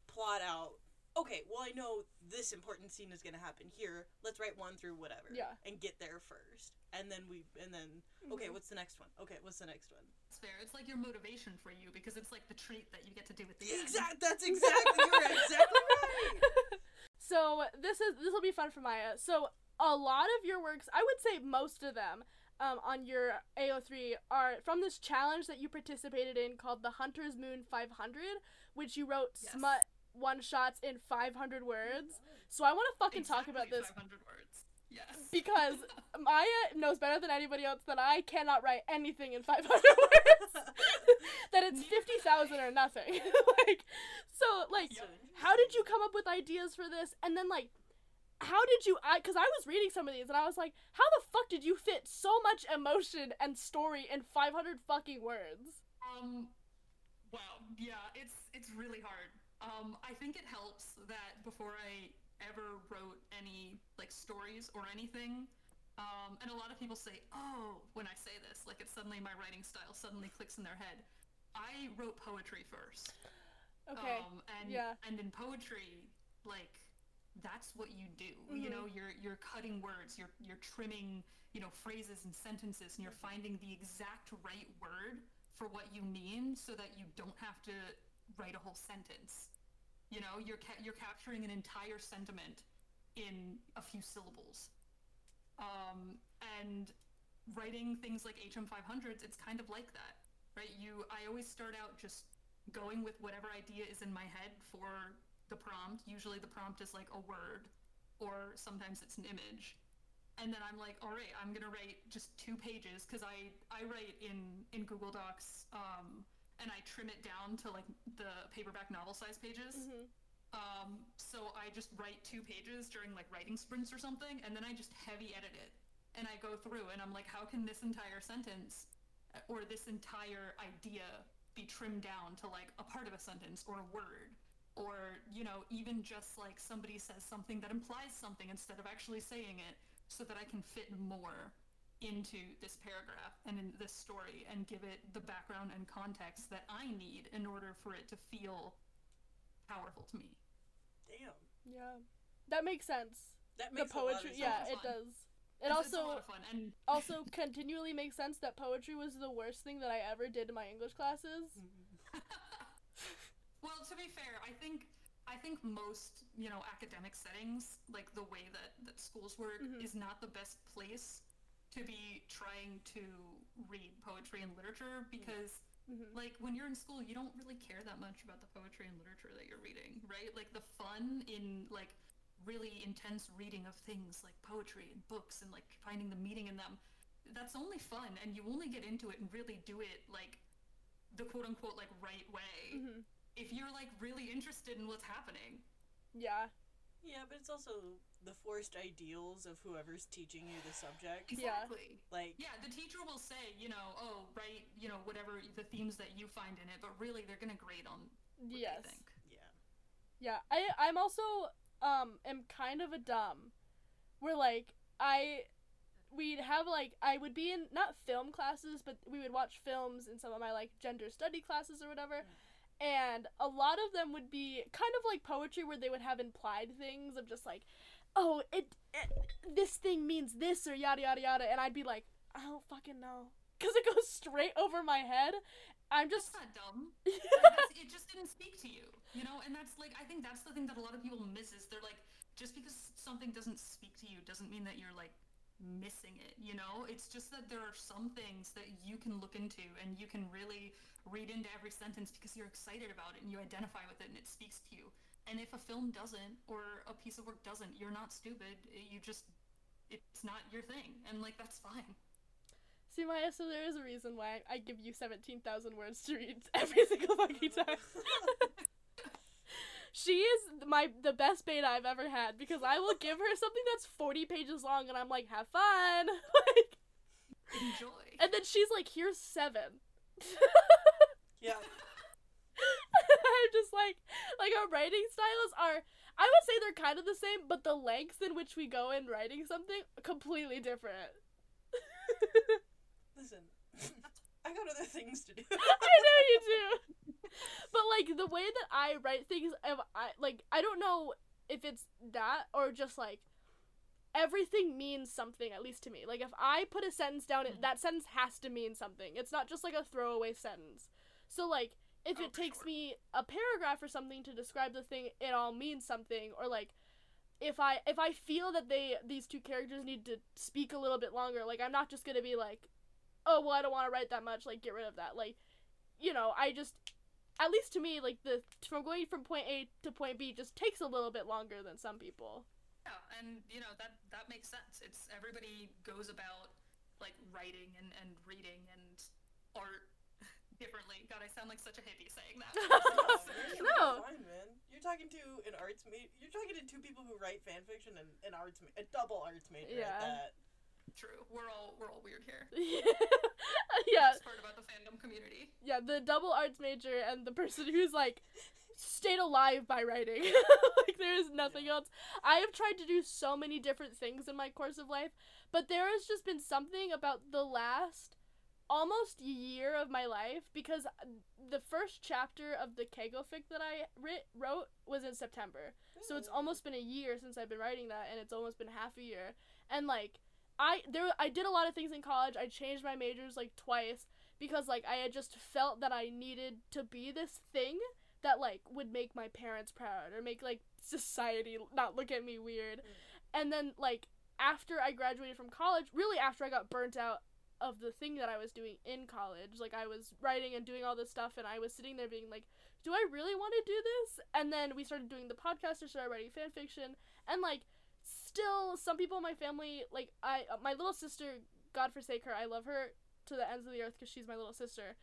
plot out okay, well I know this important scene is gonna happen here. Let's write one through whatever. Yeah. And get there first. And then we and then okay, Mhm. what's the next one? Okay, what's the next one? It's fair. It's like your motivation for you because it's like the treat that you get to do with the end. Exact that's exactly you're exactly right. so this is this will be fun for Maya. So a lot of your works, I would say most of them, um, on your AO3 are from this challenge that you participated in called the Hunter's Moon 500, which you wrote Yes. smut one shots in 500 words. So I want to fucking talk about this 500 words. Yes. because Maya knows better than anybody else that I cannot write anything in 500 words. that it's 50,000 or nothing. like so like how did you come up with ideas for this and then like how did you i because i was reading some of these and i was like how the fuck did you fit so much emotion and story in 500 fucking words Um, wow, yeah, it's it's really hard. Um, I think it helps that before I ever wrote any like stories or anything, um, and a lot of people say, "Oh," when I say this, like it's suddenly my writing style suddenly clicks in their head. I wrote poetry first. okay Um, and yeah. and in poetry, like that's what you do. You Mhm. know, you're you're cutting words, you're you're trimming, you know, phrases and sentences, and you're finding the exact right word for what you mean, so that you don't have to write a whole sentence. You know, you're ca- you're capturing an entire sentiment in a few syllables. Um, and writing things like HM 500s, it's kind of like that, right? You, I always start out just going with whatever idea is in my head for the prompt. Usually the prompt is like a word, or sometimes it's an image. And then I'm like, all right, I'm gonna write just two pages because I I write in in Google Docs, um, and I trim it down to like the paperback novel size pages. Mhm. Um, so I just write two pages during like writing sprints or something, and then I just heavy edit it. And I go through and I'm like, how can this entire sentence uh, or this entire idea be trimmed down to like a part of a sentence or a word? Or, you know, even just like somebody says something that implies something instead of actually saying it so that I can fit more into this paragraph and in this story and give it the background and context that I need in order for it to feel powerful to me. Damn. yeah. That makes sense. That the makes a lot of poetry yeah It's it does. It It's- it's a also lot of fun and also continually makes sense that poetry was the worst thing that i ever did in my english classes. Well, to be fair, I think I think most you know academic settings, like the way that that schools work, Mhm. is not the best place to be trying to read poetry and literature because Mhm. like when you're in school you don't really care that much about the poetry and literature that you're reading right like the fun in like really intense reading of things like poetry and books and like finding the meaning in them that's only fun and you only get into it and really do it like the quote unquote like right way Mhm. if you're like really interested in what's happening. Yeah. Yeah, but it's also the forced ideals of whoever's teaching you the subject. Yeah. Exactly. Like, Yeah, the teacher will say, you know, oh, write, you know, whatever the themes that you find in it, but really they're gonna grade on what Yes. they think. yeah. Yeah. I I'm also um am kind of a dumb. Where like I we'd have like I would be in not film classes, but we would watch films in some of my like gender study classes or whatever. And a lot of them would be kind of like poetry where they would have implied things of just like, oh, it, it this thing means this or yada yada yada and I'd be like, I don't fucking know. Cuz it goes straight over my head. I'm just That's not dumb. That's, it just didn't speak to you, you know. And that's like, I think that's the thing that a lot of people miss is they're like, just because something doesn't speak to you doesn't mean that you're like missing it, you know. It's just that there are some things that you can look into and you can really read into every sentence because you're excited about it and you identify with it and it speaks to you. And if a film doesn't or a piece of work doesn't, you're not stupid. You just, it's not your thing, and like that's fine. See, Maya, so there is a reason why I give you 17,000 words to read every single fucking time. she is my the best bait I've ever had because I will give her something that's 40 pages long and I'm like, have fun. like, Enjoy. and then she's like, here's seven. Yeah. I'm just like, like our writing styles are, I would say they're kind of the same, but the lengths in which we go in writing something completely different. Listen, I got other things to do. I know you do. But like the way that I write things, I like I don't know if it's that or just like everything means something at least to me. Like if I put a sentence down, it, mm. that sentence has to mean something. It's not just like a throwaway sentence. So like if Oh, it takes sure. me a paragraph or something to describe the thing, it all means something. Or like if I if I feel that they these two characters need to speak a little bit longer, like I'm not just gonna be like, oh well I don't want to write that much, like get rid of that. Like, you know, I just at least to me, like the from going from point A to point B just takes a little bit longer than some people. Yeah, and you know that that makes sense. It's everybody goes about like writing and and reading and art differently. God, I sound like such a hippie saying that. you're, No. you're fine, man. You're talking to an arts ma- You're talking to two people who write fan fiction and an arts, ma- a double arts major Yeah. at that. True. We're all we're all weird here. yeah, It's part about the fandom community. yeah, the double arts major and the person who's like stayed alive by writing. like there is nothing else. I have tried to do so many different things in my course of life, but there has just been something about the last almost year of my life because the first chapter of the Kego fic that I writ- wrote was in September. So it's almost been a year since I've been writing that, and it's almost been half a year. And like, I there I did a lot of things in college. I changed my majors like twice because like I had just felt that I needed to be this thing that like would make my parents proud or make like society not look at me weird. Mm. And then like after I graduated from college, really after I got burnt out of the thing that I was doing in college, like I was writing and doing all this stuff, and I was sitting there being like, do I really want to do this? And then we started doing the podcast, I started writing fan fiction, and like, still, some people in my family, like I, uh, my little sister, God forsake her, I love her to the ends of the earth because she's my little sister,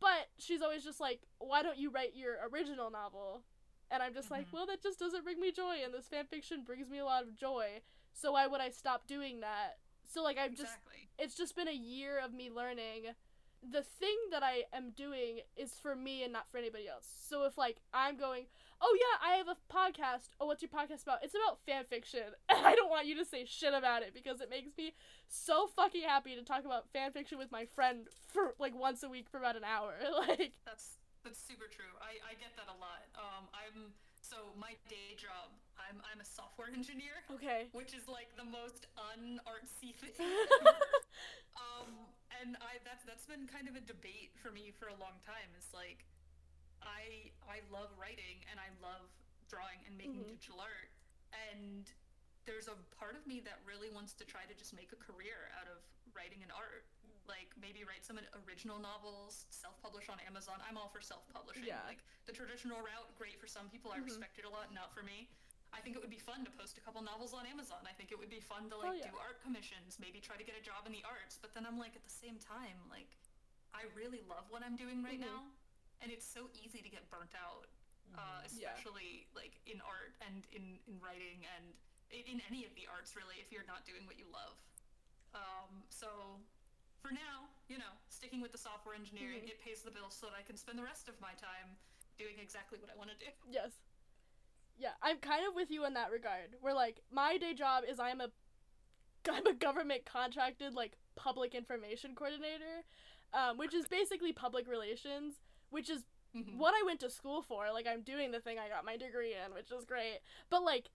but she's always just like, why don't you write your original novel? And I'm just like, Mhm. well, that just doesn't bring me joy, and this fan fiction brings me a lot of joy. So why would I stop doing that? So like I've just exactly. it's just been a year of me learning the thing that I am doing is for me and not for anybody else. So if like I'm going, "Oh yeah, I have a podcast." "Oh, what's your podcast about?" "It's about fan fiction." And I don't want you to say shit about it because it makes me so fucking happy to talk about fan fiction with my friend for like once a week for about an hour. like That's that's super true. I, I get that a lot. Um, I'm so my day job. I'm I'm a software engineer, okay. which is like the most unartsy thing. um, and I that's that's been kind of a debate for me for a long time. It's like, I I love writing and I love drawing and making Mhm. digital art, and there's a part of me that really wants to try to just make a career out of writing and art. Like maybe write some original novels, self-publish on Amazon. I'm all for self-publishing. Yeah. Like the traditional route, great for some people. I Mhm. respect it a lot. Not for me. I think it would be fun to post a couple novels on Amazon. I think it would be fun to Oh, like yeah. do art commissions, maybe try to get a job in the arts. But then I'm like at the same time, like I really love what I'm doing right Mhm. now. and it's so easy to get burnt out, uh, Mm-hmm. Yeah. especially like in art and in in writing and in any of the arts really. If you're not doing what you love, um, so. For now, you know, sticking with the software engineering, Mhm. it pays the bills so that I can spend the rest of my time doing exactly what I want to do. Yes. Yeah, I'm kind of with you in that regard. Where like my day job is I'm a I'm a government contracted like public information coordinator, um, which is basically public relations, which is Mhm. what I went to school for. Like I'm doing the thing I got my degree in, which is great. But like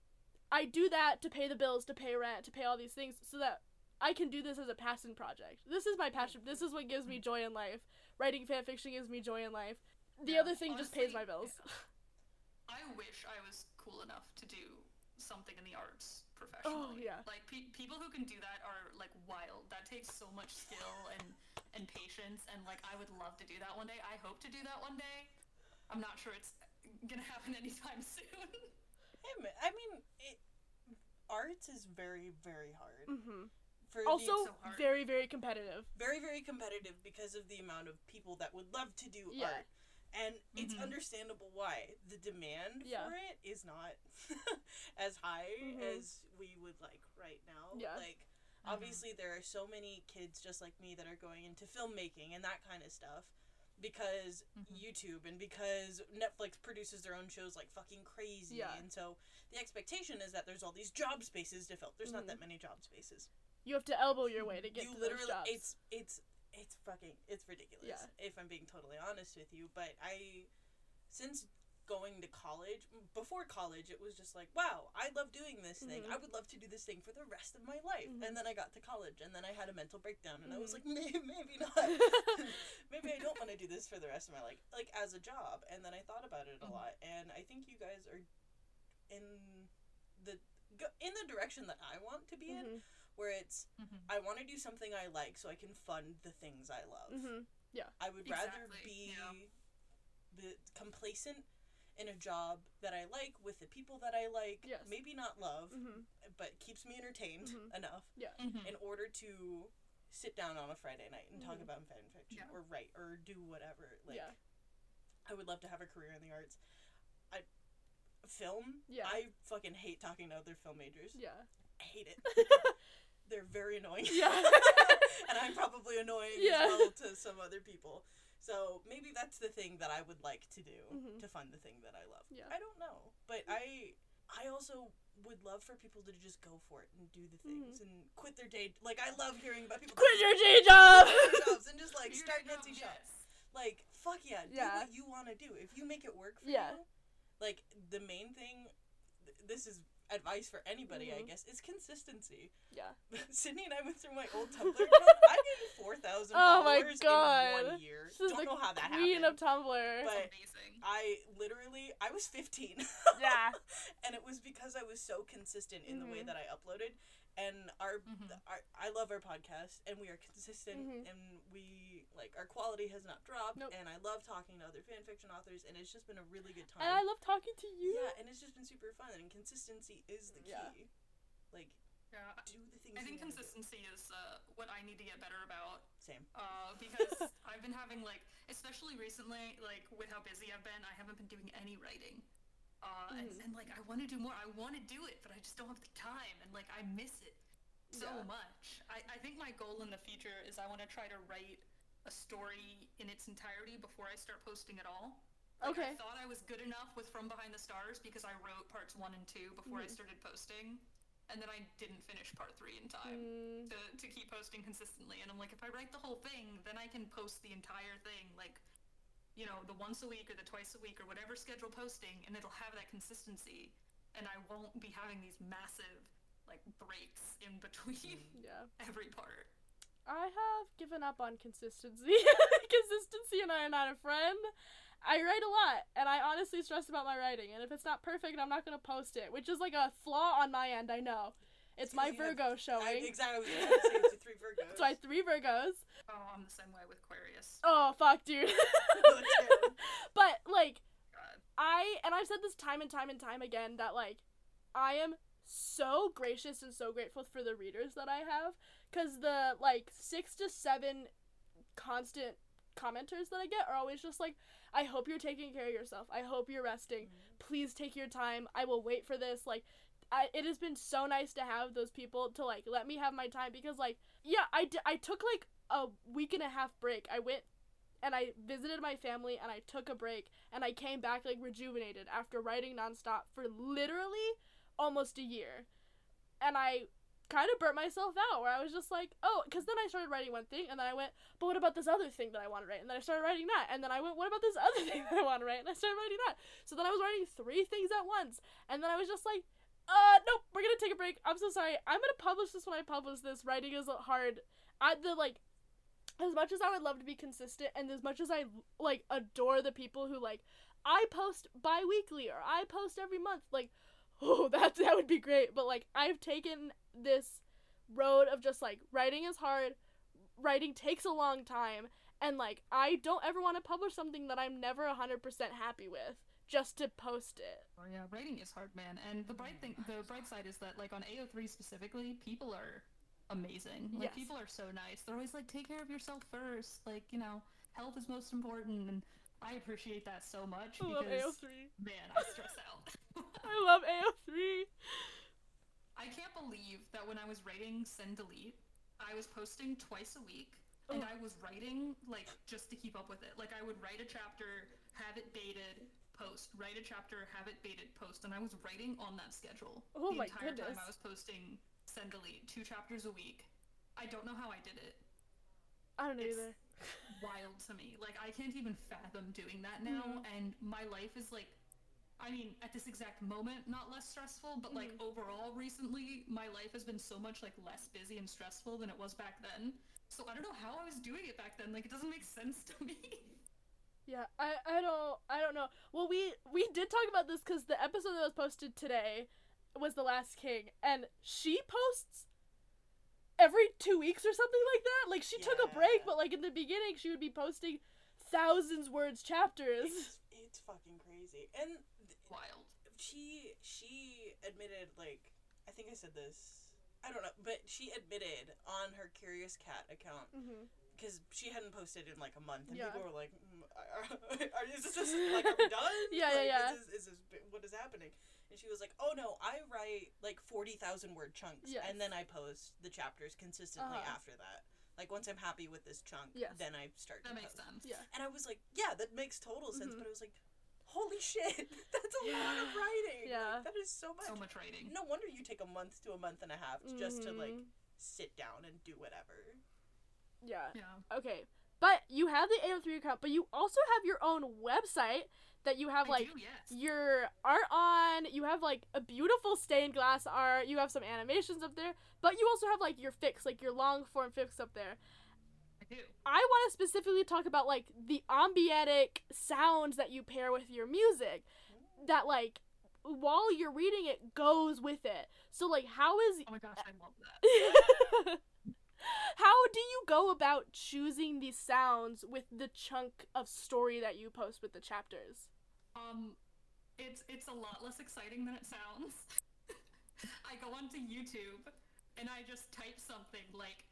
I do that to pay the bills, to pay rent, to pay all these things so that I can do this as a passion project. This is my passion. This is what gives me joy in life. Writing fan fiction gives me joy in life. The Yeah, other thing just pays my bills. I wish I was cool enough to do something in the arts professionally. Oh, yeah. Like pe- people who can do that are like wild. That takes so much skill and and patience and like I would love to do that one day. I hope to do that one day. I'm not sure it's gonna happen anytime soon. Hey, I mean, it, arts is very, very hard. hmm For Also, so very, very competitive. very, very competitive because of the amount of people that would love to do Yeah. art. And it's Mhm. understandable why. The demand Yeah. for it is not as high Mhm. as we would like right now. Yeah. Like, obviously, there are so many kids just like me that are going into filmmaking and that kind of stuff because Mhm. YouTube and because Netflix produces their own shows like fucking crazy. Yeah. And so the expectation is that there's all these job spaces to fill. There's Mhm. not that many job spaces. You have to elbow your way to get you to literally those jobs. it's it's it's fucking it's ridiculous Yeah. if I'm being totally honest with you. But I since going to college before college it was just like wow i love doing this thing Mhm. i would love to do this thing for the rest of my life Mhm. and then i got to college and then i had a mental breakdown and i was Mhm. like maybe, maybe not maybe I don't want to do this for the rest of my life, like as a job. And then I thought about it a Mhm. lot, and I think you guys are in the in the direction that I want to be in, Mhm. Where it's Mhm. I want to do something I like so I can fund the things I love. Mhm. I would rather be yeah. the complacent in a job that I like with the people that I like, Yes. maybe not love, Mhm. but keeps me entertained Mhm. enough Mhm. in order to sit down on a Friday night and talk Mhm. about fan fiction Yeah. or write or do whatever. Like, Yeah. I would love to have a career in the arts. I film. Yeah. I fucking hate talking to other film majors. Yeah. I hate it. They're very annoying. Yeah. and I'm probably annoying Yeah. as well to some other people. So maybe that's the thing that I would like to do Mhm. to fund the thing that I love. Yeah. I don't know, but I I also would love for people to just go for it and do the things and quit their day. Like I love hearing about people Mm-hmm. Quit your day job. jobs and just like start Etsy shops. Like fuck yeah, do Yeah. what you want to do. If you make it work for Yeah. you, like the main thing. th- This is advice for anybody, I Mhm. guess, is consistency. yeah. Sydney and I went through my old Tumblr account. I gained four thousand Oh my followers in God. one year. This is Don't the know how that queen happened. of Tumblr. But- amazing. I literally, I was fifteen. yeah. and it was because I was so consistent in the way Mhm. that I uploaded. And our, Mhm. our, I love our podcast, and we are consistent, Mhm. and we like our quality has not dropped. Nope. And I love talking to other fan fiction authors, and it's just been a really good time. And I love talking to you. yeah, and it's just been super fun, and consistency is the key. Yeah. Like, Yeah. do the things. I think wanna do. consistency is uh, what I need to get better about. Same. Uh, because I've been having like, especially recently, like with how busy I've been, I haven't been doing any writing. Uh, and, Mhm. and like I want to do more. I want to do it, but I just don't have the time, and like I miss it so Yeah. much. I, I think my goal in the future is I want to try to write a story in its entirety before I start posting at all. Like, Okay. I thought I was good enough with From Beyond the Stars because I wrote parts one and two before I Mhm. started posting, and then I didn't finish part three in time Mm, to, to keep posting consistently. And I'm like, if I write the whole thing, then I can post the entire thing, like, you know, the once a week or the twice a week or whatever schedule posting, and it'll have that consistency. And I won't be having these massive, like, breaks in between mm. yeah. every part. I have given up on consistency. consistency and I are not a friend. I write a lot, and I honestly stress about my writing. And if it's not perfect, I'm not gonna post it, which is like a flaw on my end. I know. It's my you have- Virgo I, showing. exactly. I was gonna it's the three Virgos. That's why three Virgos. Oh, I'm the same way with Aquarius. Oh fuck, dude. But like, God. I and I've said this time and time and time again that like I am so gracious and so grateful for the readers that I have cuz the like 6 to 7 constant commenters that I get are always just like, I hope you're taking care of yourself. I hope you're resting. Mm-hmm. Please take your time. I will wait for this. Like, I, it has been so nice to have those people to like let me have my time because like yeah I, d- I took like a week and a half break. I went and i visited my family and i took a break and i came back like rejuvenated after writing nonstop for literally almost a year. And i kind of burnt myself out where i was just like oh because then i started writing one thing and then i went but what about this other thing that i want to write? And then i started writing that. And then i went what about this other thing that i want to write? And i started writing that. So then i was writing three things at once. And then i was just like uh, nope, we're gonna take a break. I'm so sorry. I'm gonna publish this when I publish this. Writing is hard. I the like, as much as I would love to be consistent, and as much as I like adore the people who like, I post bi-weekly or I post every month. Like, oh, that that would be great. But like, I've taken this road of just like writing is hard. Writing takes a long time, and like, I don't ever want to publish something that I'm never 100% happy with just to post it. Oh yeah, writing is hard, man. And the bright thing, the bright side is that like on AO3 specifically, people are amazing. Like Yes. people are so nice. They're always like, take care of yourself first. Like you know, health is most important, and I appreciate that so much I love because AO3. man, I stress out. I love AO3. I can't believe that when I was writing Send Delete, I was posting twice a week. Oh. And Oh. I was writing like just to keep up with it. Like I would write a chapter, have it beta'd, post. Write a chapter, have it beta'd, post. And I was writing on that schedule Oh the entire goodness. time I was posting Send Delete, two chapters a week. I don't know how I did it. I don't know It's- either. Wild to me. Like I can't even fathom doing that now. Mhm. And my life is like I mean, at this exact moment, not less stressful, but like Mhm. overall recently, my life has been so much like less busy and stressful than it was back then. So I don't know how I was doing it back then. Like it doesn't make sense to me. Yeah, I, I don't I don't know. Well, we we did talk about this because the episode that was posted today was the Last King, and she posts every two weeks or something like that. Like she took a break, but like in the beginning, she would be posting thousands words chapters. It's, it's fucking crazy. And th- Wild. she she admitted like I think I said this. I don't know, but she admitted on her Curious Cat account hmm because she hadn't posted in like a month, and Yeah. people were like, mm, are, are, is this just, like are we done? Yeah, yeah, Like, yeah. Is this, is this what is happening? And she was like, oh no, I write like forty thousand word chunks, Yes. and then I post the chapters consistently Uh-huh. after that. Like once I'm happy with this chunk, Yes. then I start. That to makes post. sense. Yeah. And I was like, yeah, that makes total sense. Mhm. But I was like, holy shit, that's a lot of writing. Yeah. Like, that is so much. So much writing. No wonder you take a month to a month and a half just to like Mhm. sit down and do whatever. Yeah. Yeah. Okay. But you have the AO3 account, but you also have your own website that you have like do, yes. your art on. You have like a beautiful stained glass art. You have some animations up there, but you also have like your fics, like your long form fics up there. I do. I want to specifically talk about like the ambietic sounds that you pair with your music that like while you're reading it goes with it. So like how is Oh my gosh, I love that. how do you go about choosing these sounds with the chunk of story that you post with the chapters? Um, it's it's a lot less exciting than it sounds. I go onto YouTube and I just type something like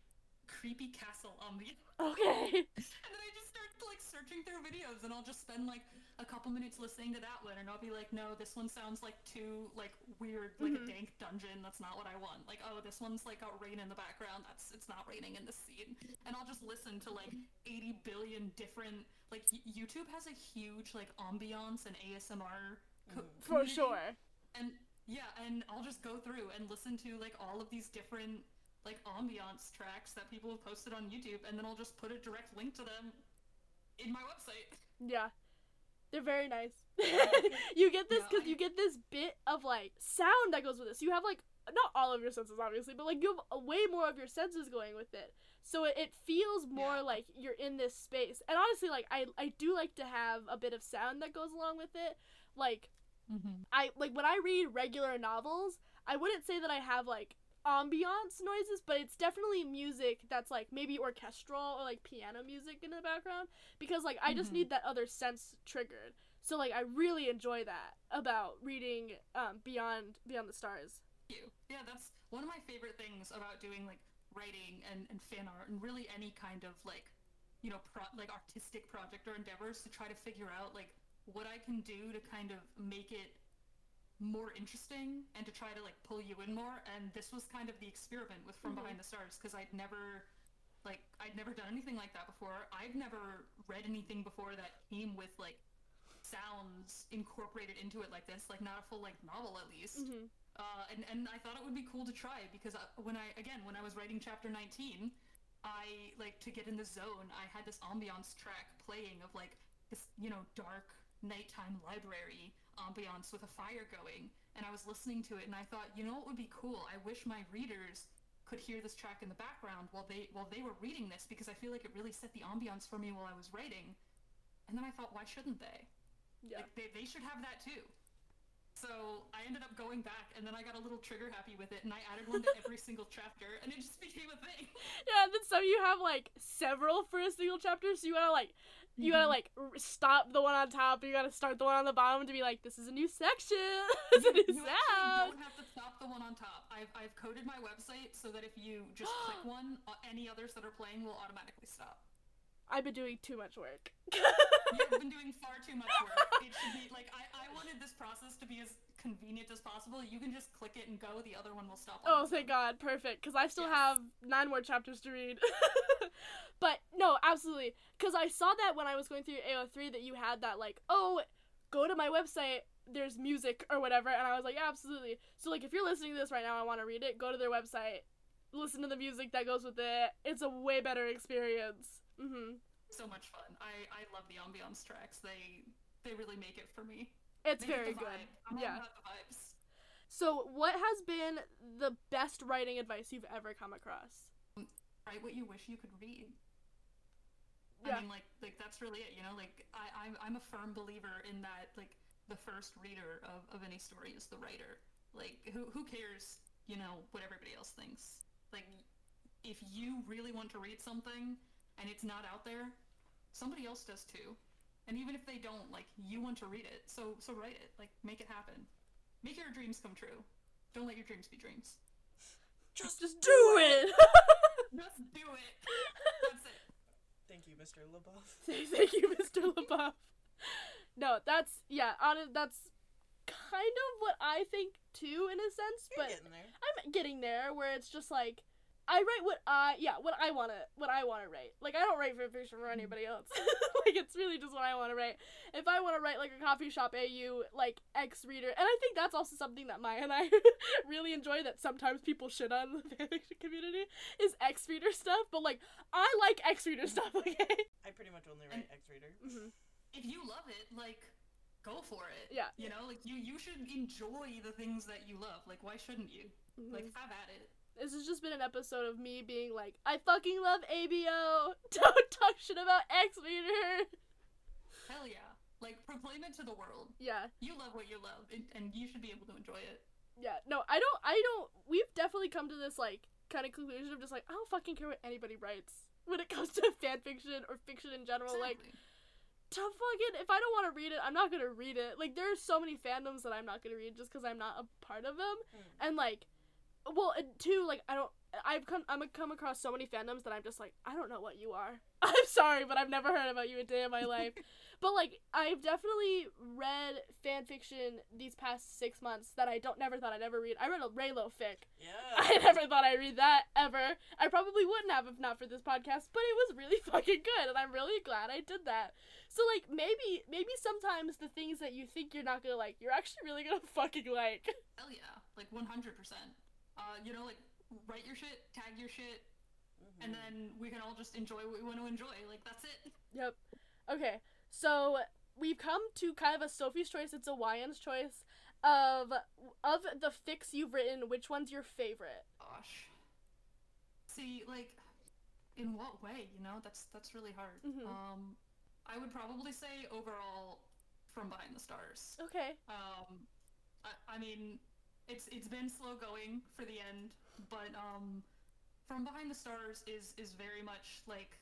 creepy castle on the Okay. and then I just start like searching through videos and I'll just spend like a couple minutes listening to that one and I'll be like, no, this one sounds like too like weird, like Mhm. a dank dungeon. That's not what I want. Like, oh, this one's like got rain in the background. That's it's not raining in the scene. And I'll just listen to like 80 billion different like y- YouTube has a huge like ambiance and ASMR co- Mhm. For sure. And yeah, and I'll just go through and listen to like all of these different like ambiance tracks that people have posted on YouTube, and then I'll just put a direct link to them in my website. Yeah. They're very nice. you get this Yeah, because I- you get this bit of like sound that goes with this. You have like not all of your senses obviously, but like you have a- way more of your senses going with it. So it, it feels more Yeah. like you're in this space. And honestly, like I I do like to have a bit of sound that goes along with it. Like Mm-hmm. I like when I read regular novels, I wouldn't say that I have like ambiance noises, but it's definitely music that's like maybe orchestral or like piano music in the background because like I just Mhm. need that other sense triggered. So like I really enjoy that about reading um Beyond Beyond the Stars. You. Yeah, that's one of my favorite things about doing like writing and, and fan art and really any kind of like, you know, pro- like artistic project or endeavors to try to figure out like what I can do to kind of make it more interesting and to try to like pull you in more. And this was kind of the experiment with From Mhm. Beyond the Stars because I'd never like I'd never done anything like that before. I've never read anything before that came with like sounds incorporated into it like this, like not a full length novel at least. Mhm. Uh, and and I thought it would be cool to try because I, when I again when I was writing chapter 19, I like to get in the zone. I had this ambiance track playing of like this you know dark nighttime library ambiance with a fire going, and I was listening to it and I thought you know what would be cool. I wish my readers could hear this track in the background while they while they were reading this because I feel like it really set the ambiance for me while I was writing. And then I thought, why shouldn't they? Yeah. Like they, they should have that too. So I ended up going back and then I got a little trigger happy with it and I added one to every single chapter and it just became a thing. Yeah, and then some you have like several for a single chapter, so you gotta like you gotta Mhm. like r- stop the one on top, and you gotta start the one on the bottom to be like, this is a new section, it's a new you actually don't have to stop the one on top. I've, I've coded my website so that if you just click one, uh, any others that are playing will automatically stop. I've been doing too much work. You've been doing far too much work. It should be like I, I wanted this process to be as convenient as possible. You can just click it and go. The other one will stop. Oh, thank. God, perfect. Because I still Yes. have nine more chapters to read. but no, absolutely. Because I saw that when I was going through AO3 that you had that, like, oh, go to my website, there's music or whatever. And I was like, yeah, absolutely. So, like, if you're listening to this right now, I want to read it, go to their website, listen to the music that goes with it. It's a way better experience. Hmm. So much fun. I, I love the ambiance tracks. They they really make it for me. It's They very good. Yeah. about the vibes. So, what has been the best writing advice you've ever come across? Write what you wish you could read. Yeah. I mean, like, like that's really it. You know, like I, I'm, I'm a firm believer in that. Like, the first reader of, of any story is the writer. Like, who, who cares? You know, what everybody else thinks. Like, if you really want to read something and it's not out there, somebody else does too. And even if they don't, like, you want to read it, so so write it. Like, make it happen. Make your dreams come true. Don't let your dreams be dreams. Just, Just do it! Just do it. That's it. Thank you, Mr. LaBeouf. Thank you, Mr. LaBeouf. No, that's yeah, honest. That's kind of what I think too, in a sense. You're but getting there. I'm getting there, where it's just like I write what I yeah what I wanna what I wanna write. Like I don't write fan fiction for anybody else. like it's really just what I wanna write. If I wanna write like a coffee shop AU like X reader, and I think that's also something that Maya and I really enjoy. That sometimes people shit on the fanfiction community is X reader stuff, but like I like X reader stuff. Okay. I pretty much only write X reader. hmm if you love it, like go for it. Yeah. You know, like you you should enjoy the things that you love. Like why shouldn't you? Like Mhm. have at it. This has just been an episode of me being like, I fucking love ABO. Don't talk shit about X Reader. Hell yeah. Like proclaim it to the world. Yeah, You love what you love and, and you should be able to enjoy it. yeah. No, I don't. I don't. We've definitely come to this like kind of conclusion of just like I don't fucking care what anybody writes when it comes to fan fiction or fiction in general. Like Exactly. to fucking if I don't want to read it, I'm not gonna read it. Like there's so many fandoms that I'm not gonna read just because I'm not a part of them. Mm. And like, well, and two, like I don't. I've come I'm come across so many fandoms that I'm just like I don't know what you are. I'm sorry, but I've never heard about you a day in my life. but like I've definitely read fan fiction these past six months that I don't never thought I'd ever read. I read a Reylo fic. Yeah. I never thought I'd read that ever. I probably wouldn't have if not for this podcast, but it was really fucking good, and I'm really glad I did that. So like maybe maybe sometimes the things that you think you're not gonna like, you're actually really gonna fucking like. Hell yeah. Like one hundred percent. Uh you know, like write your shit, tag your shit, Mhm. and then we can all just enjoy what we want to enjoy. Like that's it. Yep. Okay, so we've come to kind of a Sophie's choice. It's a Wyan's choice of of the fics you've written. Which one's your favorite? Gosh. See, like, in what way? You know, that's that's really hard. Mhm. Um, I would probably say overall, from beyond the stars. Okay. Um, I, I mean, it's it's been slow going for the end, but um, from beyond the stars is is very much like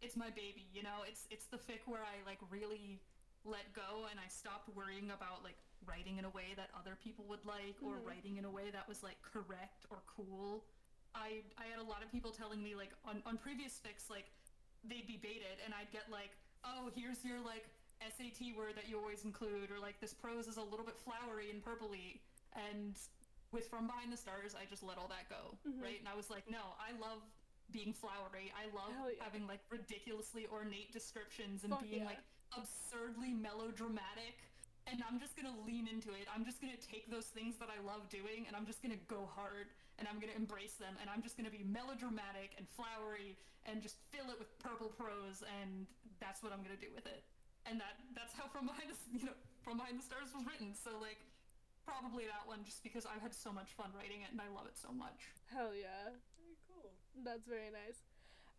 it's my baby. You know, it's it's the fic where I like really let go and I stopped worrying about like writing in a way that other people would like or Mhm. writing in a way that was like correct or cool. I I had a lot of people telling me like on on previous fics like they'd be beta'd, and I'd get like, oh, here's your like SAT word that you always include, or like this prose is a little bit flowery and purpley, and with From Beyond the Stars, I just let all that go, Mhm. right? And I was like, no, I love being flowery. I love yeah. having like ridiculously ornate descriptions and Fuck being yeah. like absurdly melodramatic. And I'm just gonna lean into it. I'm just gonna take those things that I love doing and I'm just gonna go hard and I'm gonna embrace them and I'm just gonna be melodramatic and flowery and just fill it with purple prose and that's what I'm gonna do with it. And that that's how From Behind the you know From Beyond the Stars was written. So like probably that one just because I've had so much fun writing it and I love it so much. Hell yeah. Very cool. That's very nice.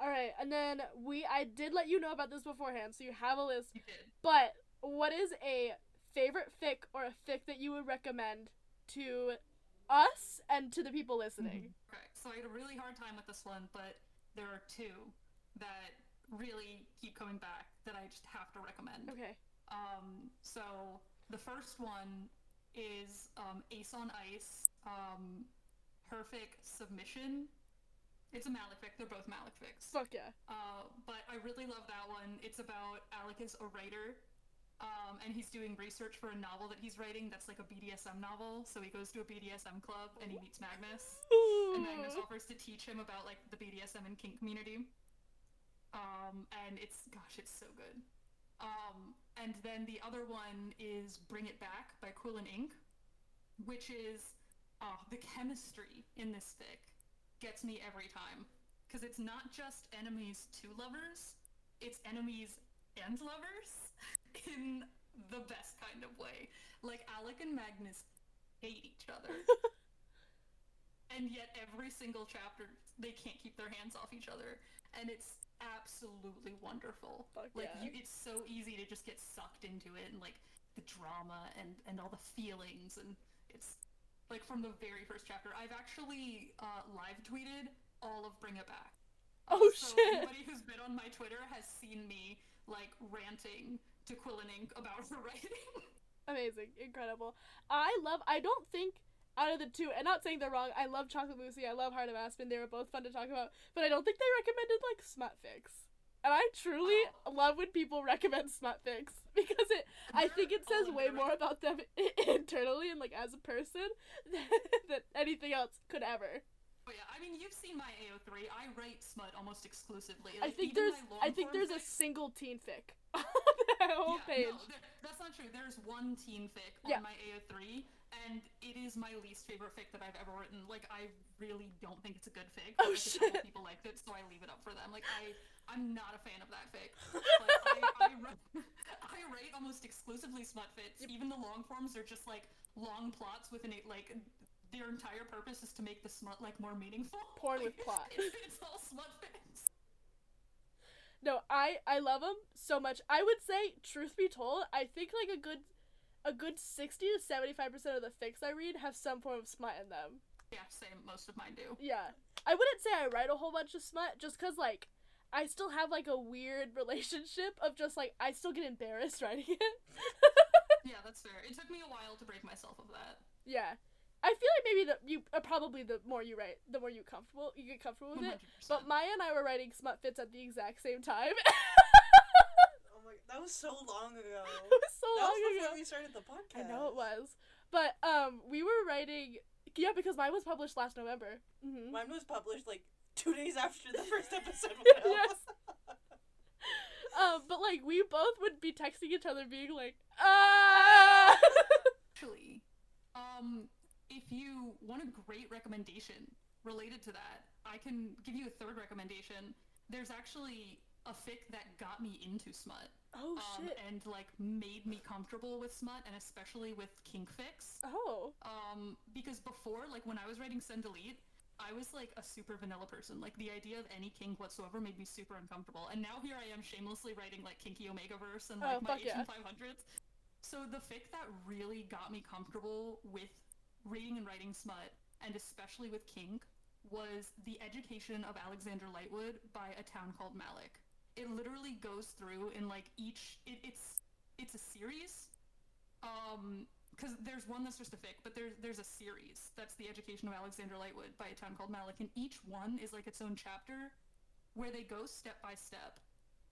All right, and then we I did let you know about this beforehand, so you have a list. You did. But what is a favorite fic or a fic that you would recommend to us and to the people listening? Correct. So I had a really hard time with this one, but there are two that really keep coming back that I just have to recommend. Okay. Um, so the first one is um, Ace on Ice, um, Herfic Süßmission. It's a Malec fic. They're both Malec fics. Fuck yeah. Uh, but I really love that one. It's about Alec is a writer, um, and he's doing research for a novel that he's writing that's like a BDSM novel. So he goes to a BDSM club and he meets Magnus, and Magnus offers to teach him about like the BDSM and kink community. Um, and it's gosh, it's so good. Um, and then the other one is Bring It Back by Quill and Ink, which is uh, the chemistry in this fic gets me every time because it's not just enemies to lovers, it's enemies and lovers in the best kind of way. Like Alec and Magnus hate each other. and yet every single chapter they can't keep their hands off each other and it's absolutely wonderful. Fuck like yeah. you, it's so easy to just get sucked into it and like the drama and and all the feelings and it's like from the very first chapter. I've actually uh, live tweeted all of Bring It Back. Oh, so shit. Anybody who's been on my Twitter has seen me like ranting to Quill and Ink about her writing. Amazing. Incredible. I love I don't think out of the two, and not saying they're wrong, I love Chocolate Lucy, I love Heart of Aspen, they were both fun to talk about, but I don't think they recommended like smut fics. And I truly Oh. love when people recommend smut fics because it I think it says Oh, way more about them internally and like as a person than, than anything else could ever. Oh yeah, I mean you've seen my AO3. I write smut almost exclusively. I think there's I think there's a single teen fic on that whole yeah, page. No, there- that's not true. There's one teen fic on Yeah. my AO3, and it is my least favorite fic that I've ever written. Like, I really don't think it's a good fic. Oh, like, shit. people liked it, so I leave it up for them. Like, I, I'm not a fan of that fic. Like, I, I, write, I write almost exclusively smut fics. Even the long forms are just like long plots with an like. Their entire purpose is to make the smut like more meaningful. Porn Like, with plot. It's, it's all smut fics. No, I I love them so much. I would say, truth be told, I think like a good a good sixty to seventy five percent of the fics I read have some form of smut in them. Yeah, same. Most of mine do. Yeah, I wouldn't say I write a whole bunch of smut just cause like I still have like a weird relationship of just like I still get embarrassed writing it. Yeah, that's fair. It took me a while to break myself of that. yeah, I feel like maybe the you uh, probably the more you write, the more you comfortable you get comfortable with it. 100%. But Maya and I were writing smut fics at the exact same time. My, that was so long ago. it was so that long was before ago. we started the podcast. I know it was. But um we were writing yeah, because mine was published last November. hmm Mine was published like two days after the first episode went. Yes. Um but like we both would be texting each other being like, ah Actually, um, if you want a great recommendation related to that, I can give you a third recommendation. There's actually a fic that got me into smut. Oh um, shit. and like made me comfortable with smut and especially with kink fics. Oh. Um, because before, like when I was writing Send Delete, I was like a super vanilla person. Like the idea of any kink whatsoever made me super uncomfortable. And now here I am shamelessly writing like kinky Omega verse and like Oh, my yeah. 18500s. So the fic that really got me comfortable with reading and writing smut, and especially with kink, was The Education of Alexander Lightwood by A Town Called Malec. It literally goes through in like each it, it's it's a series. Um because there's one that's just a fic, but there's there's a series that's the education of Alexander Lightwood by a town called Malec, and each one is like its own chapter, where they go step by step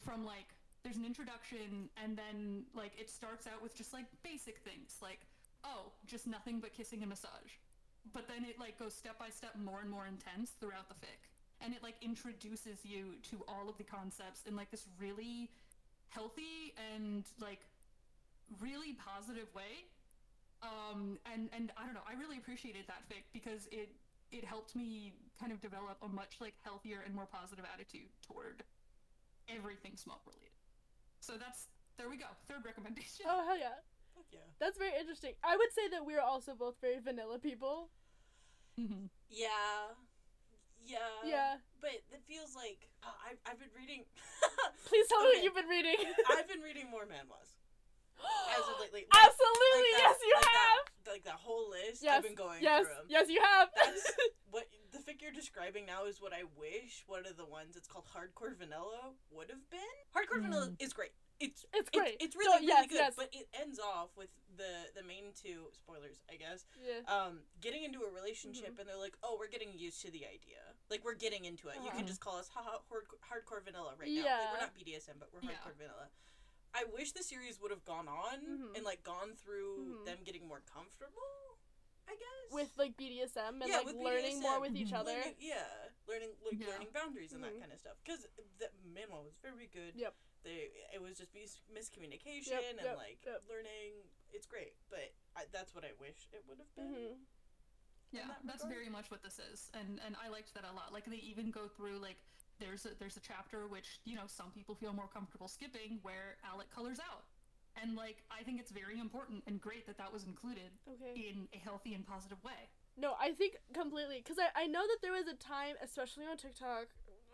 from like there's an introduction and then like it starts out with just like basic things like oh just nothing but kissing and massage but then it like goes step by step more and more intense throughout the fic and it like introduces you to all of the concepts in like this really healthy and like really positive way um and and i don't know i really appreciated that fic because it it helped me kind of develop a much like healthier and more positive attitude toward everything smoke related so that's there we go third recommendation Oh hell yeah. Fuck yeah. That's very interesting. I would say that we're also both very vanilla people. Mhm. Yeah. Yeah. Yeah. But it feels like uh, I I've been reading. Please tell me Okay. what you've been reading. I've been reading more manhwas as of lately. Like- Absolutely, like yes, you like have. That, like that whole list. Yes, I've been going yes, through 'em. yes, you have. That's what the fic you're describing now is what I wish one of the ones it's called Hardcore Vanilla would have been. Hardcore Vanilla is great. It's It's great. It's, Don't- really really yes, good. yes. But it ends off with the the main two spoilers, I guess. yeah. Um, getting into a relationship Mm-hmm. and they're like, oh, we're getting used to the idea. Like we're getting into it. You Uh-huh. can just call us haha hard, hardcore vanilla right now. Like, Yeah. we're not BDSM, but we're Yeah. hardcore vanilla. I wish the series would have gone on Mhm. and like gone through Mhm. them getting more comfortable. I guess With like BDSM and Yeah, like learning more with each Mhm. other. learning, yeah, learning like Yeah. learning boundaries and that kind of stuff. Because the memo was very good. Yep. They it was just mis- miscommunication Yep, and yep, like yep. learning. It's great, but I, that's what I wish it would have been. hmm Yeah, that that's very much what this is, and and I liked that a lot. Like they even go through like there's a there's a chapter which you know some people feel more comfortable skipping where Alec colors out, and like I think it's very important and great that that was included Okay. in a healthy and positive way. No, I think completely because I, I know that there was a time, especially on TikTok,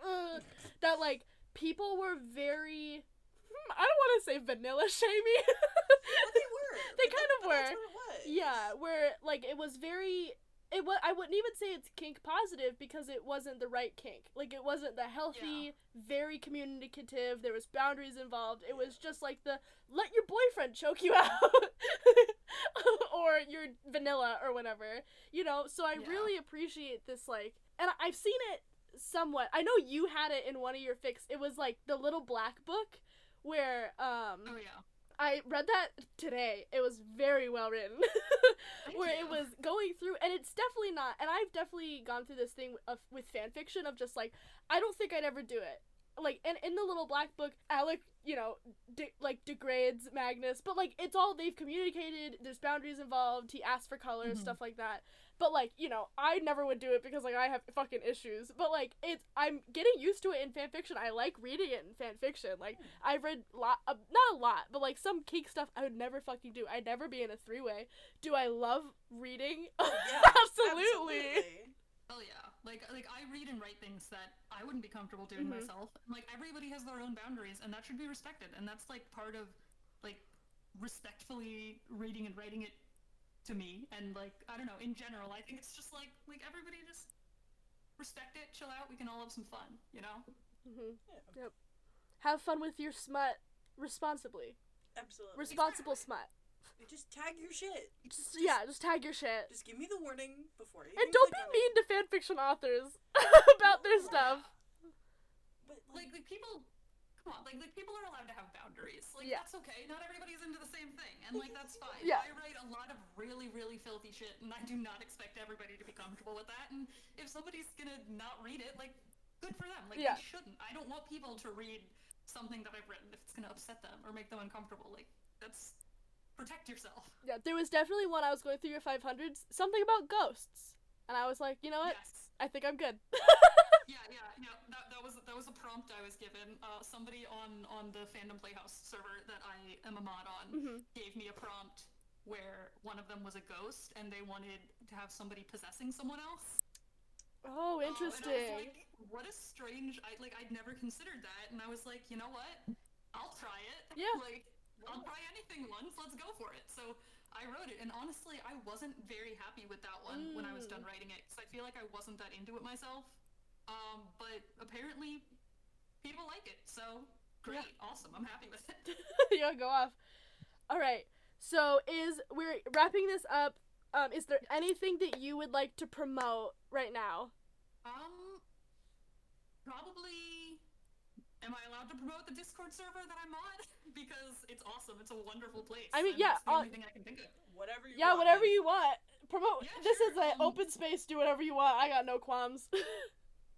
uh, that like people were very. Hmm, I don't want to say vanilla shamey. But they were. They kind that- of were. what it was. yeah, where like it was very. It was. I wouldn't even say it's kink positive because it wasn't the right kink. Like it wasn't the healthy, very communicative. There was boundaries involved. It was just like the let your boyfriend choke you out, or your vanilla or whatever. You know. So I Yeah. really appreciate this. Like, and I've seen it somewhat. I know you had it in one of your fics. It was like the little black book, where um. Oh yeah. I read that today. It was very well written. Where it was going through, and it's definitely not. And I've definitely gone through this thing of with fan fiction of just like I don't think I'd ever do it. Like, and in the little black book, Alec, you know, de- like degrades Magnus, but like it's all they've communicated. There's boundaries involved. He asked for colors, Mhm. stuff like that. But like, you know, I never would do it because like I have fucking issues. But like, it's I'm getting used to it in fan fiction. I like reading it in fan fiction. Like I've read lot, uh, not a lot, but like some kink stuff I would never fucking do. I'd never be in a three way. Do I love reading? Yeah, absolutely. Oh yeah. Like like I read and write things that I wouldn't be comfortable doing Mhm. myself. Like everybody has their own boundaries and that should be respected. And that's like part of like respectfully reading and writing it to me and like I don't know, in general, I think it's just like like everybody just respect it, chill out, we can all have some fun, you know? hmm Yeah, Yep. Have fun with your smut responsibly. absolutely. Responsible smut. Just tag your shit. Just, yeah, just tag your shit. Just give me the warning before you. And don't be mean it. to fanfiction authors about their stuff. But Like like people come on, like like people are allowed to have boundaries. Like Yeah. that's okay. Not everybody's into the same thing. And like that's fine. Yeah. I write a lot of really, really filthy shit and I do not expect everybody to be comfortable with that. And if somebody's gonna not read it, like good for them. Like Yeah. they shouldn't. I don't want people to read something that I've written if it's gonna upset them or make them uncomfortable. Like that's protect yourself. Yeah, there was definitely one I was going through your 500s, something about ghosts. And I was like, you know what? Yes. I think I'm good. Yeah, yeah, yeah. That, that was that was a prompt I was given. Uh, somebody on on the fandom playhouse server that I am a mod on Mhm. gave me a prompt where one of them was a ghost and they wanted to have somebody possessing someone else. Oh, Uh, and I interesting. was like, what a strange. I like I'd never considered that, and I was like, you know what? I'll try it. Yeah. Like I'll try anything once. Let's go for it. So I wrote it, and honestly, I wasn't very happy with that one when I was done Mm. writing it because I feel like I wasn't that into it myself. Um, but apparently, people like it. So great, awesome. I'm happy with it. yeah, go off. All right. So is we're wrapping this up. Um, is there anything that you would like to promote right now? Um, probably am I allowed to promote the Discord server that I'm on? because it's awesome. It's a wonderful place. I mean, and yeah, the uh, only thing I can think of. Whatever you Yeah, want, whatever man. you want. Promote. Yeah, this is an um, open space. Do whatever you want. I got no qualms.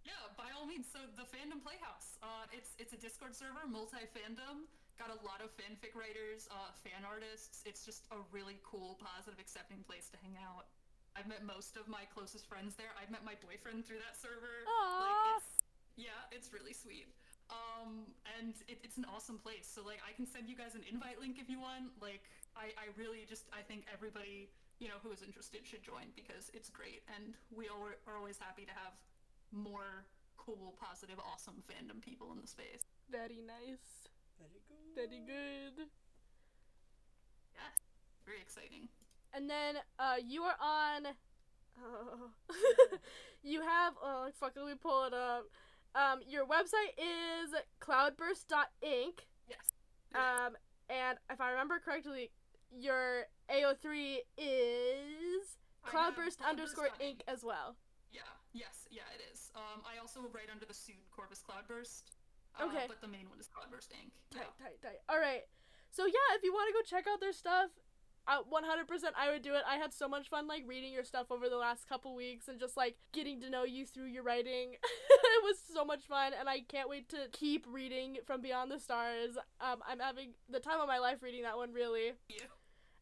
Yeah, by all means. So the Fandom Playhouse, uh, it's it's a Discord server, multi fandom. Got a lot of fanfic writers, uh, fan artists. It's just a really cool, positive, accepting place to hang out. I've met most of my closest friends there. I've met my boyfriend through that server. Aw. Like it's yeah, it's really sweet. Um, and it, it's an awesome place. So like, I can send you guys an invite link if you want. Like, I I really just I think everybody you know who is interested should join because it's great, and we all are always happy to have more cool, positive, awesome fandom people in the space. Very nice. Very good. Very good. Yes, very exciting. And then uh, you are on. Oh. you have. Oh fuck! Let me pull it up. Um, your website is cloudburst.ink. Yes. Um, and if I remember correctly, your AO3 is cloudburst underscore ink as well. Yeah. Yes. Yeah. It is. Um, I also write under the pseud Corvus Cloudburst. Uh, Okay. But the main one is Cloudburst Ink. Yeah. Tight, tight, tight. All right. So yeah, if you want to go check out their stuff, uh, 100% I would do it. I had so much fun like reading your stuff over the last couple weeks and just like getting to know you through your writing. it was so much fun and I can't wait to keep reading from Beyond the Stars. Um, I'm having the time of my life reading that one really. Yeah.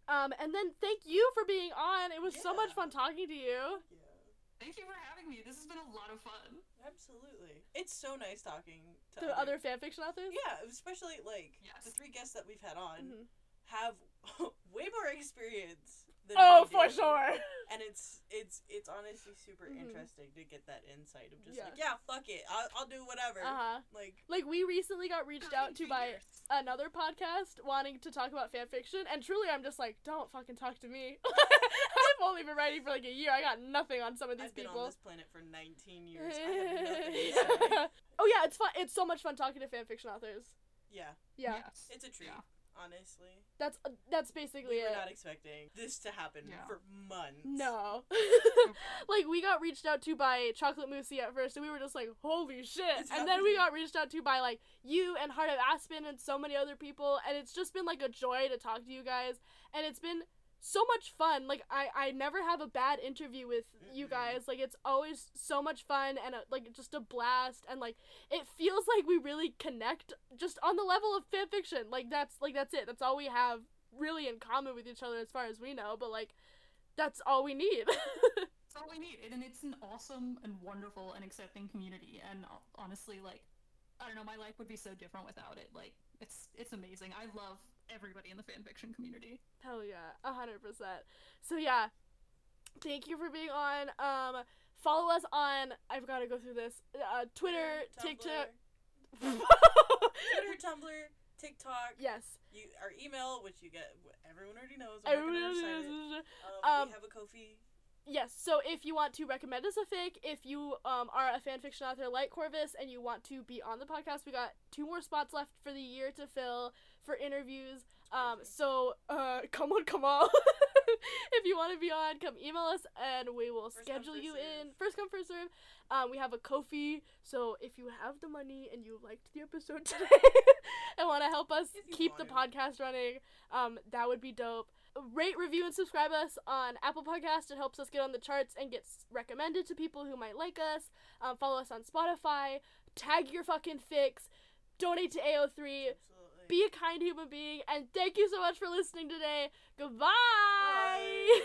Um, and then thank you for being on. It was so much fun talking to you. Yeah. Thank you for having me. This has been a lot of fun. Absolutely. It's so nice talking to To other fanfiction authors. Yeah, especially like Yes. the three guests that we've had on Mhm. have way more experience than Oh, we for sure. And it's it's it's honestly super Mhm. interesting to get that insight of just Yeah. like yeah, fuck it, I'll, I'll do whatever. Uh huh. Like Like we recently got reached out to by another podcast wanting to talk about fan fiction, and truly, I'm just like, don't fucking talk to me. I've only been writing for like a year. I got nothing on some of these I've been people. on this planet for 19 years. I have nothing oh yeah, it's fun. It's so much fun talking to fan fiction authors. Yeah, Yeah, Yes. it's a treat. Yeah. Honestly, that's uh, that's basically we were it. not expecting this to happen Yeah. for months. no. like we got reached out to by Chocolate Moosey at first, and we were just like, "Holy shit!" It's and then we got reached out to by like you and Heart of Aspen and so many other people, and it's just been like a joy to talk to you guys, and it's been so much fun. Like I I never have a bad interview with you guys. Like it's always so much fun and a, like just a blast, and like it feels like we really connect just on the level of fan fiction. Like that's like that's it. That's all we have really in common with each other as far as we know. But like that's all we need. That's all we need, and it's an awesome and wonderful and accepting community. And uh, honestly, like, I don't know, my life would be so different without it. Like, it's it's amazing. I love everybody in the fanfiction community. Hell yeah, a hundred percent. So yeah, thank you for being on. Um, follow us on. I've got to go through this. Uh, Twitter, TikTok. Twitter, Tumblr, TikTok. yes. You our email, which you get. Everyone already knows. I'm Everybody not gonna knows recite it. this. Um, Um, we have a Ko-fi. Yes. So if you want to recommend us a fic, if you um are a fan fiction author like Corvus and you want to be on the podcast, we got two more spots left for the year to fill for interviews. Um, so uh, come on, come on. if you want to be on, come email us and we will First schedule you in. First come, first serve. Um, we have a Ko-fi, so if you have the money and you liked the episode today and want to help us keep the podcast running, um, that would be dope. Rate, review, and subscribe us on Apple Podcast. It helps us get on the charts and gets recommended to people who might like us. Um, follow us on Spotify. Tag your fucking fics. Donate to AO3. Be a kind human being. And thank you so much for listening today. Goodbye. Bye.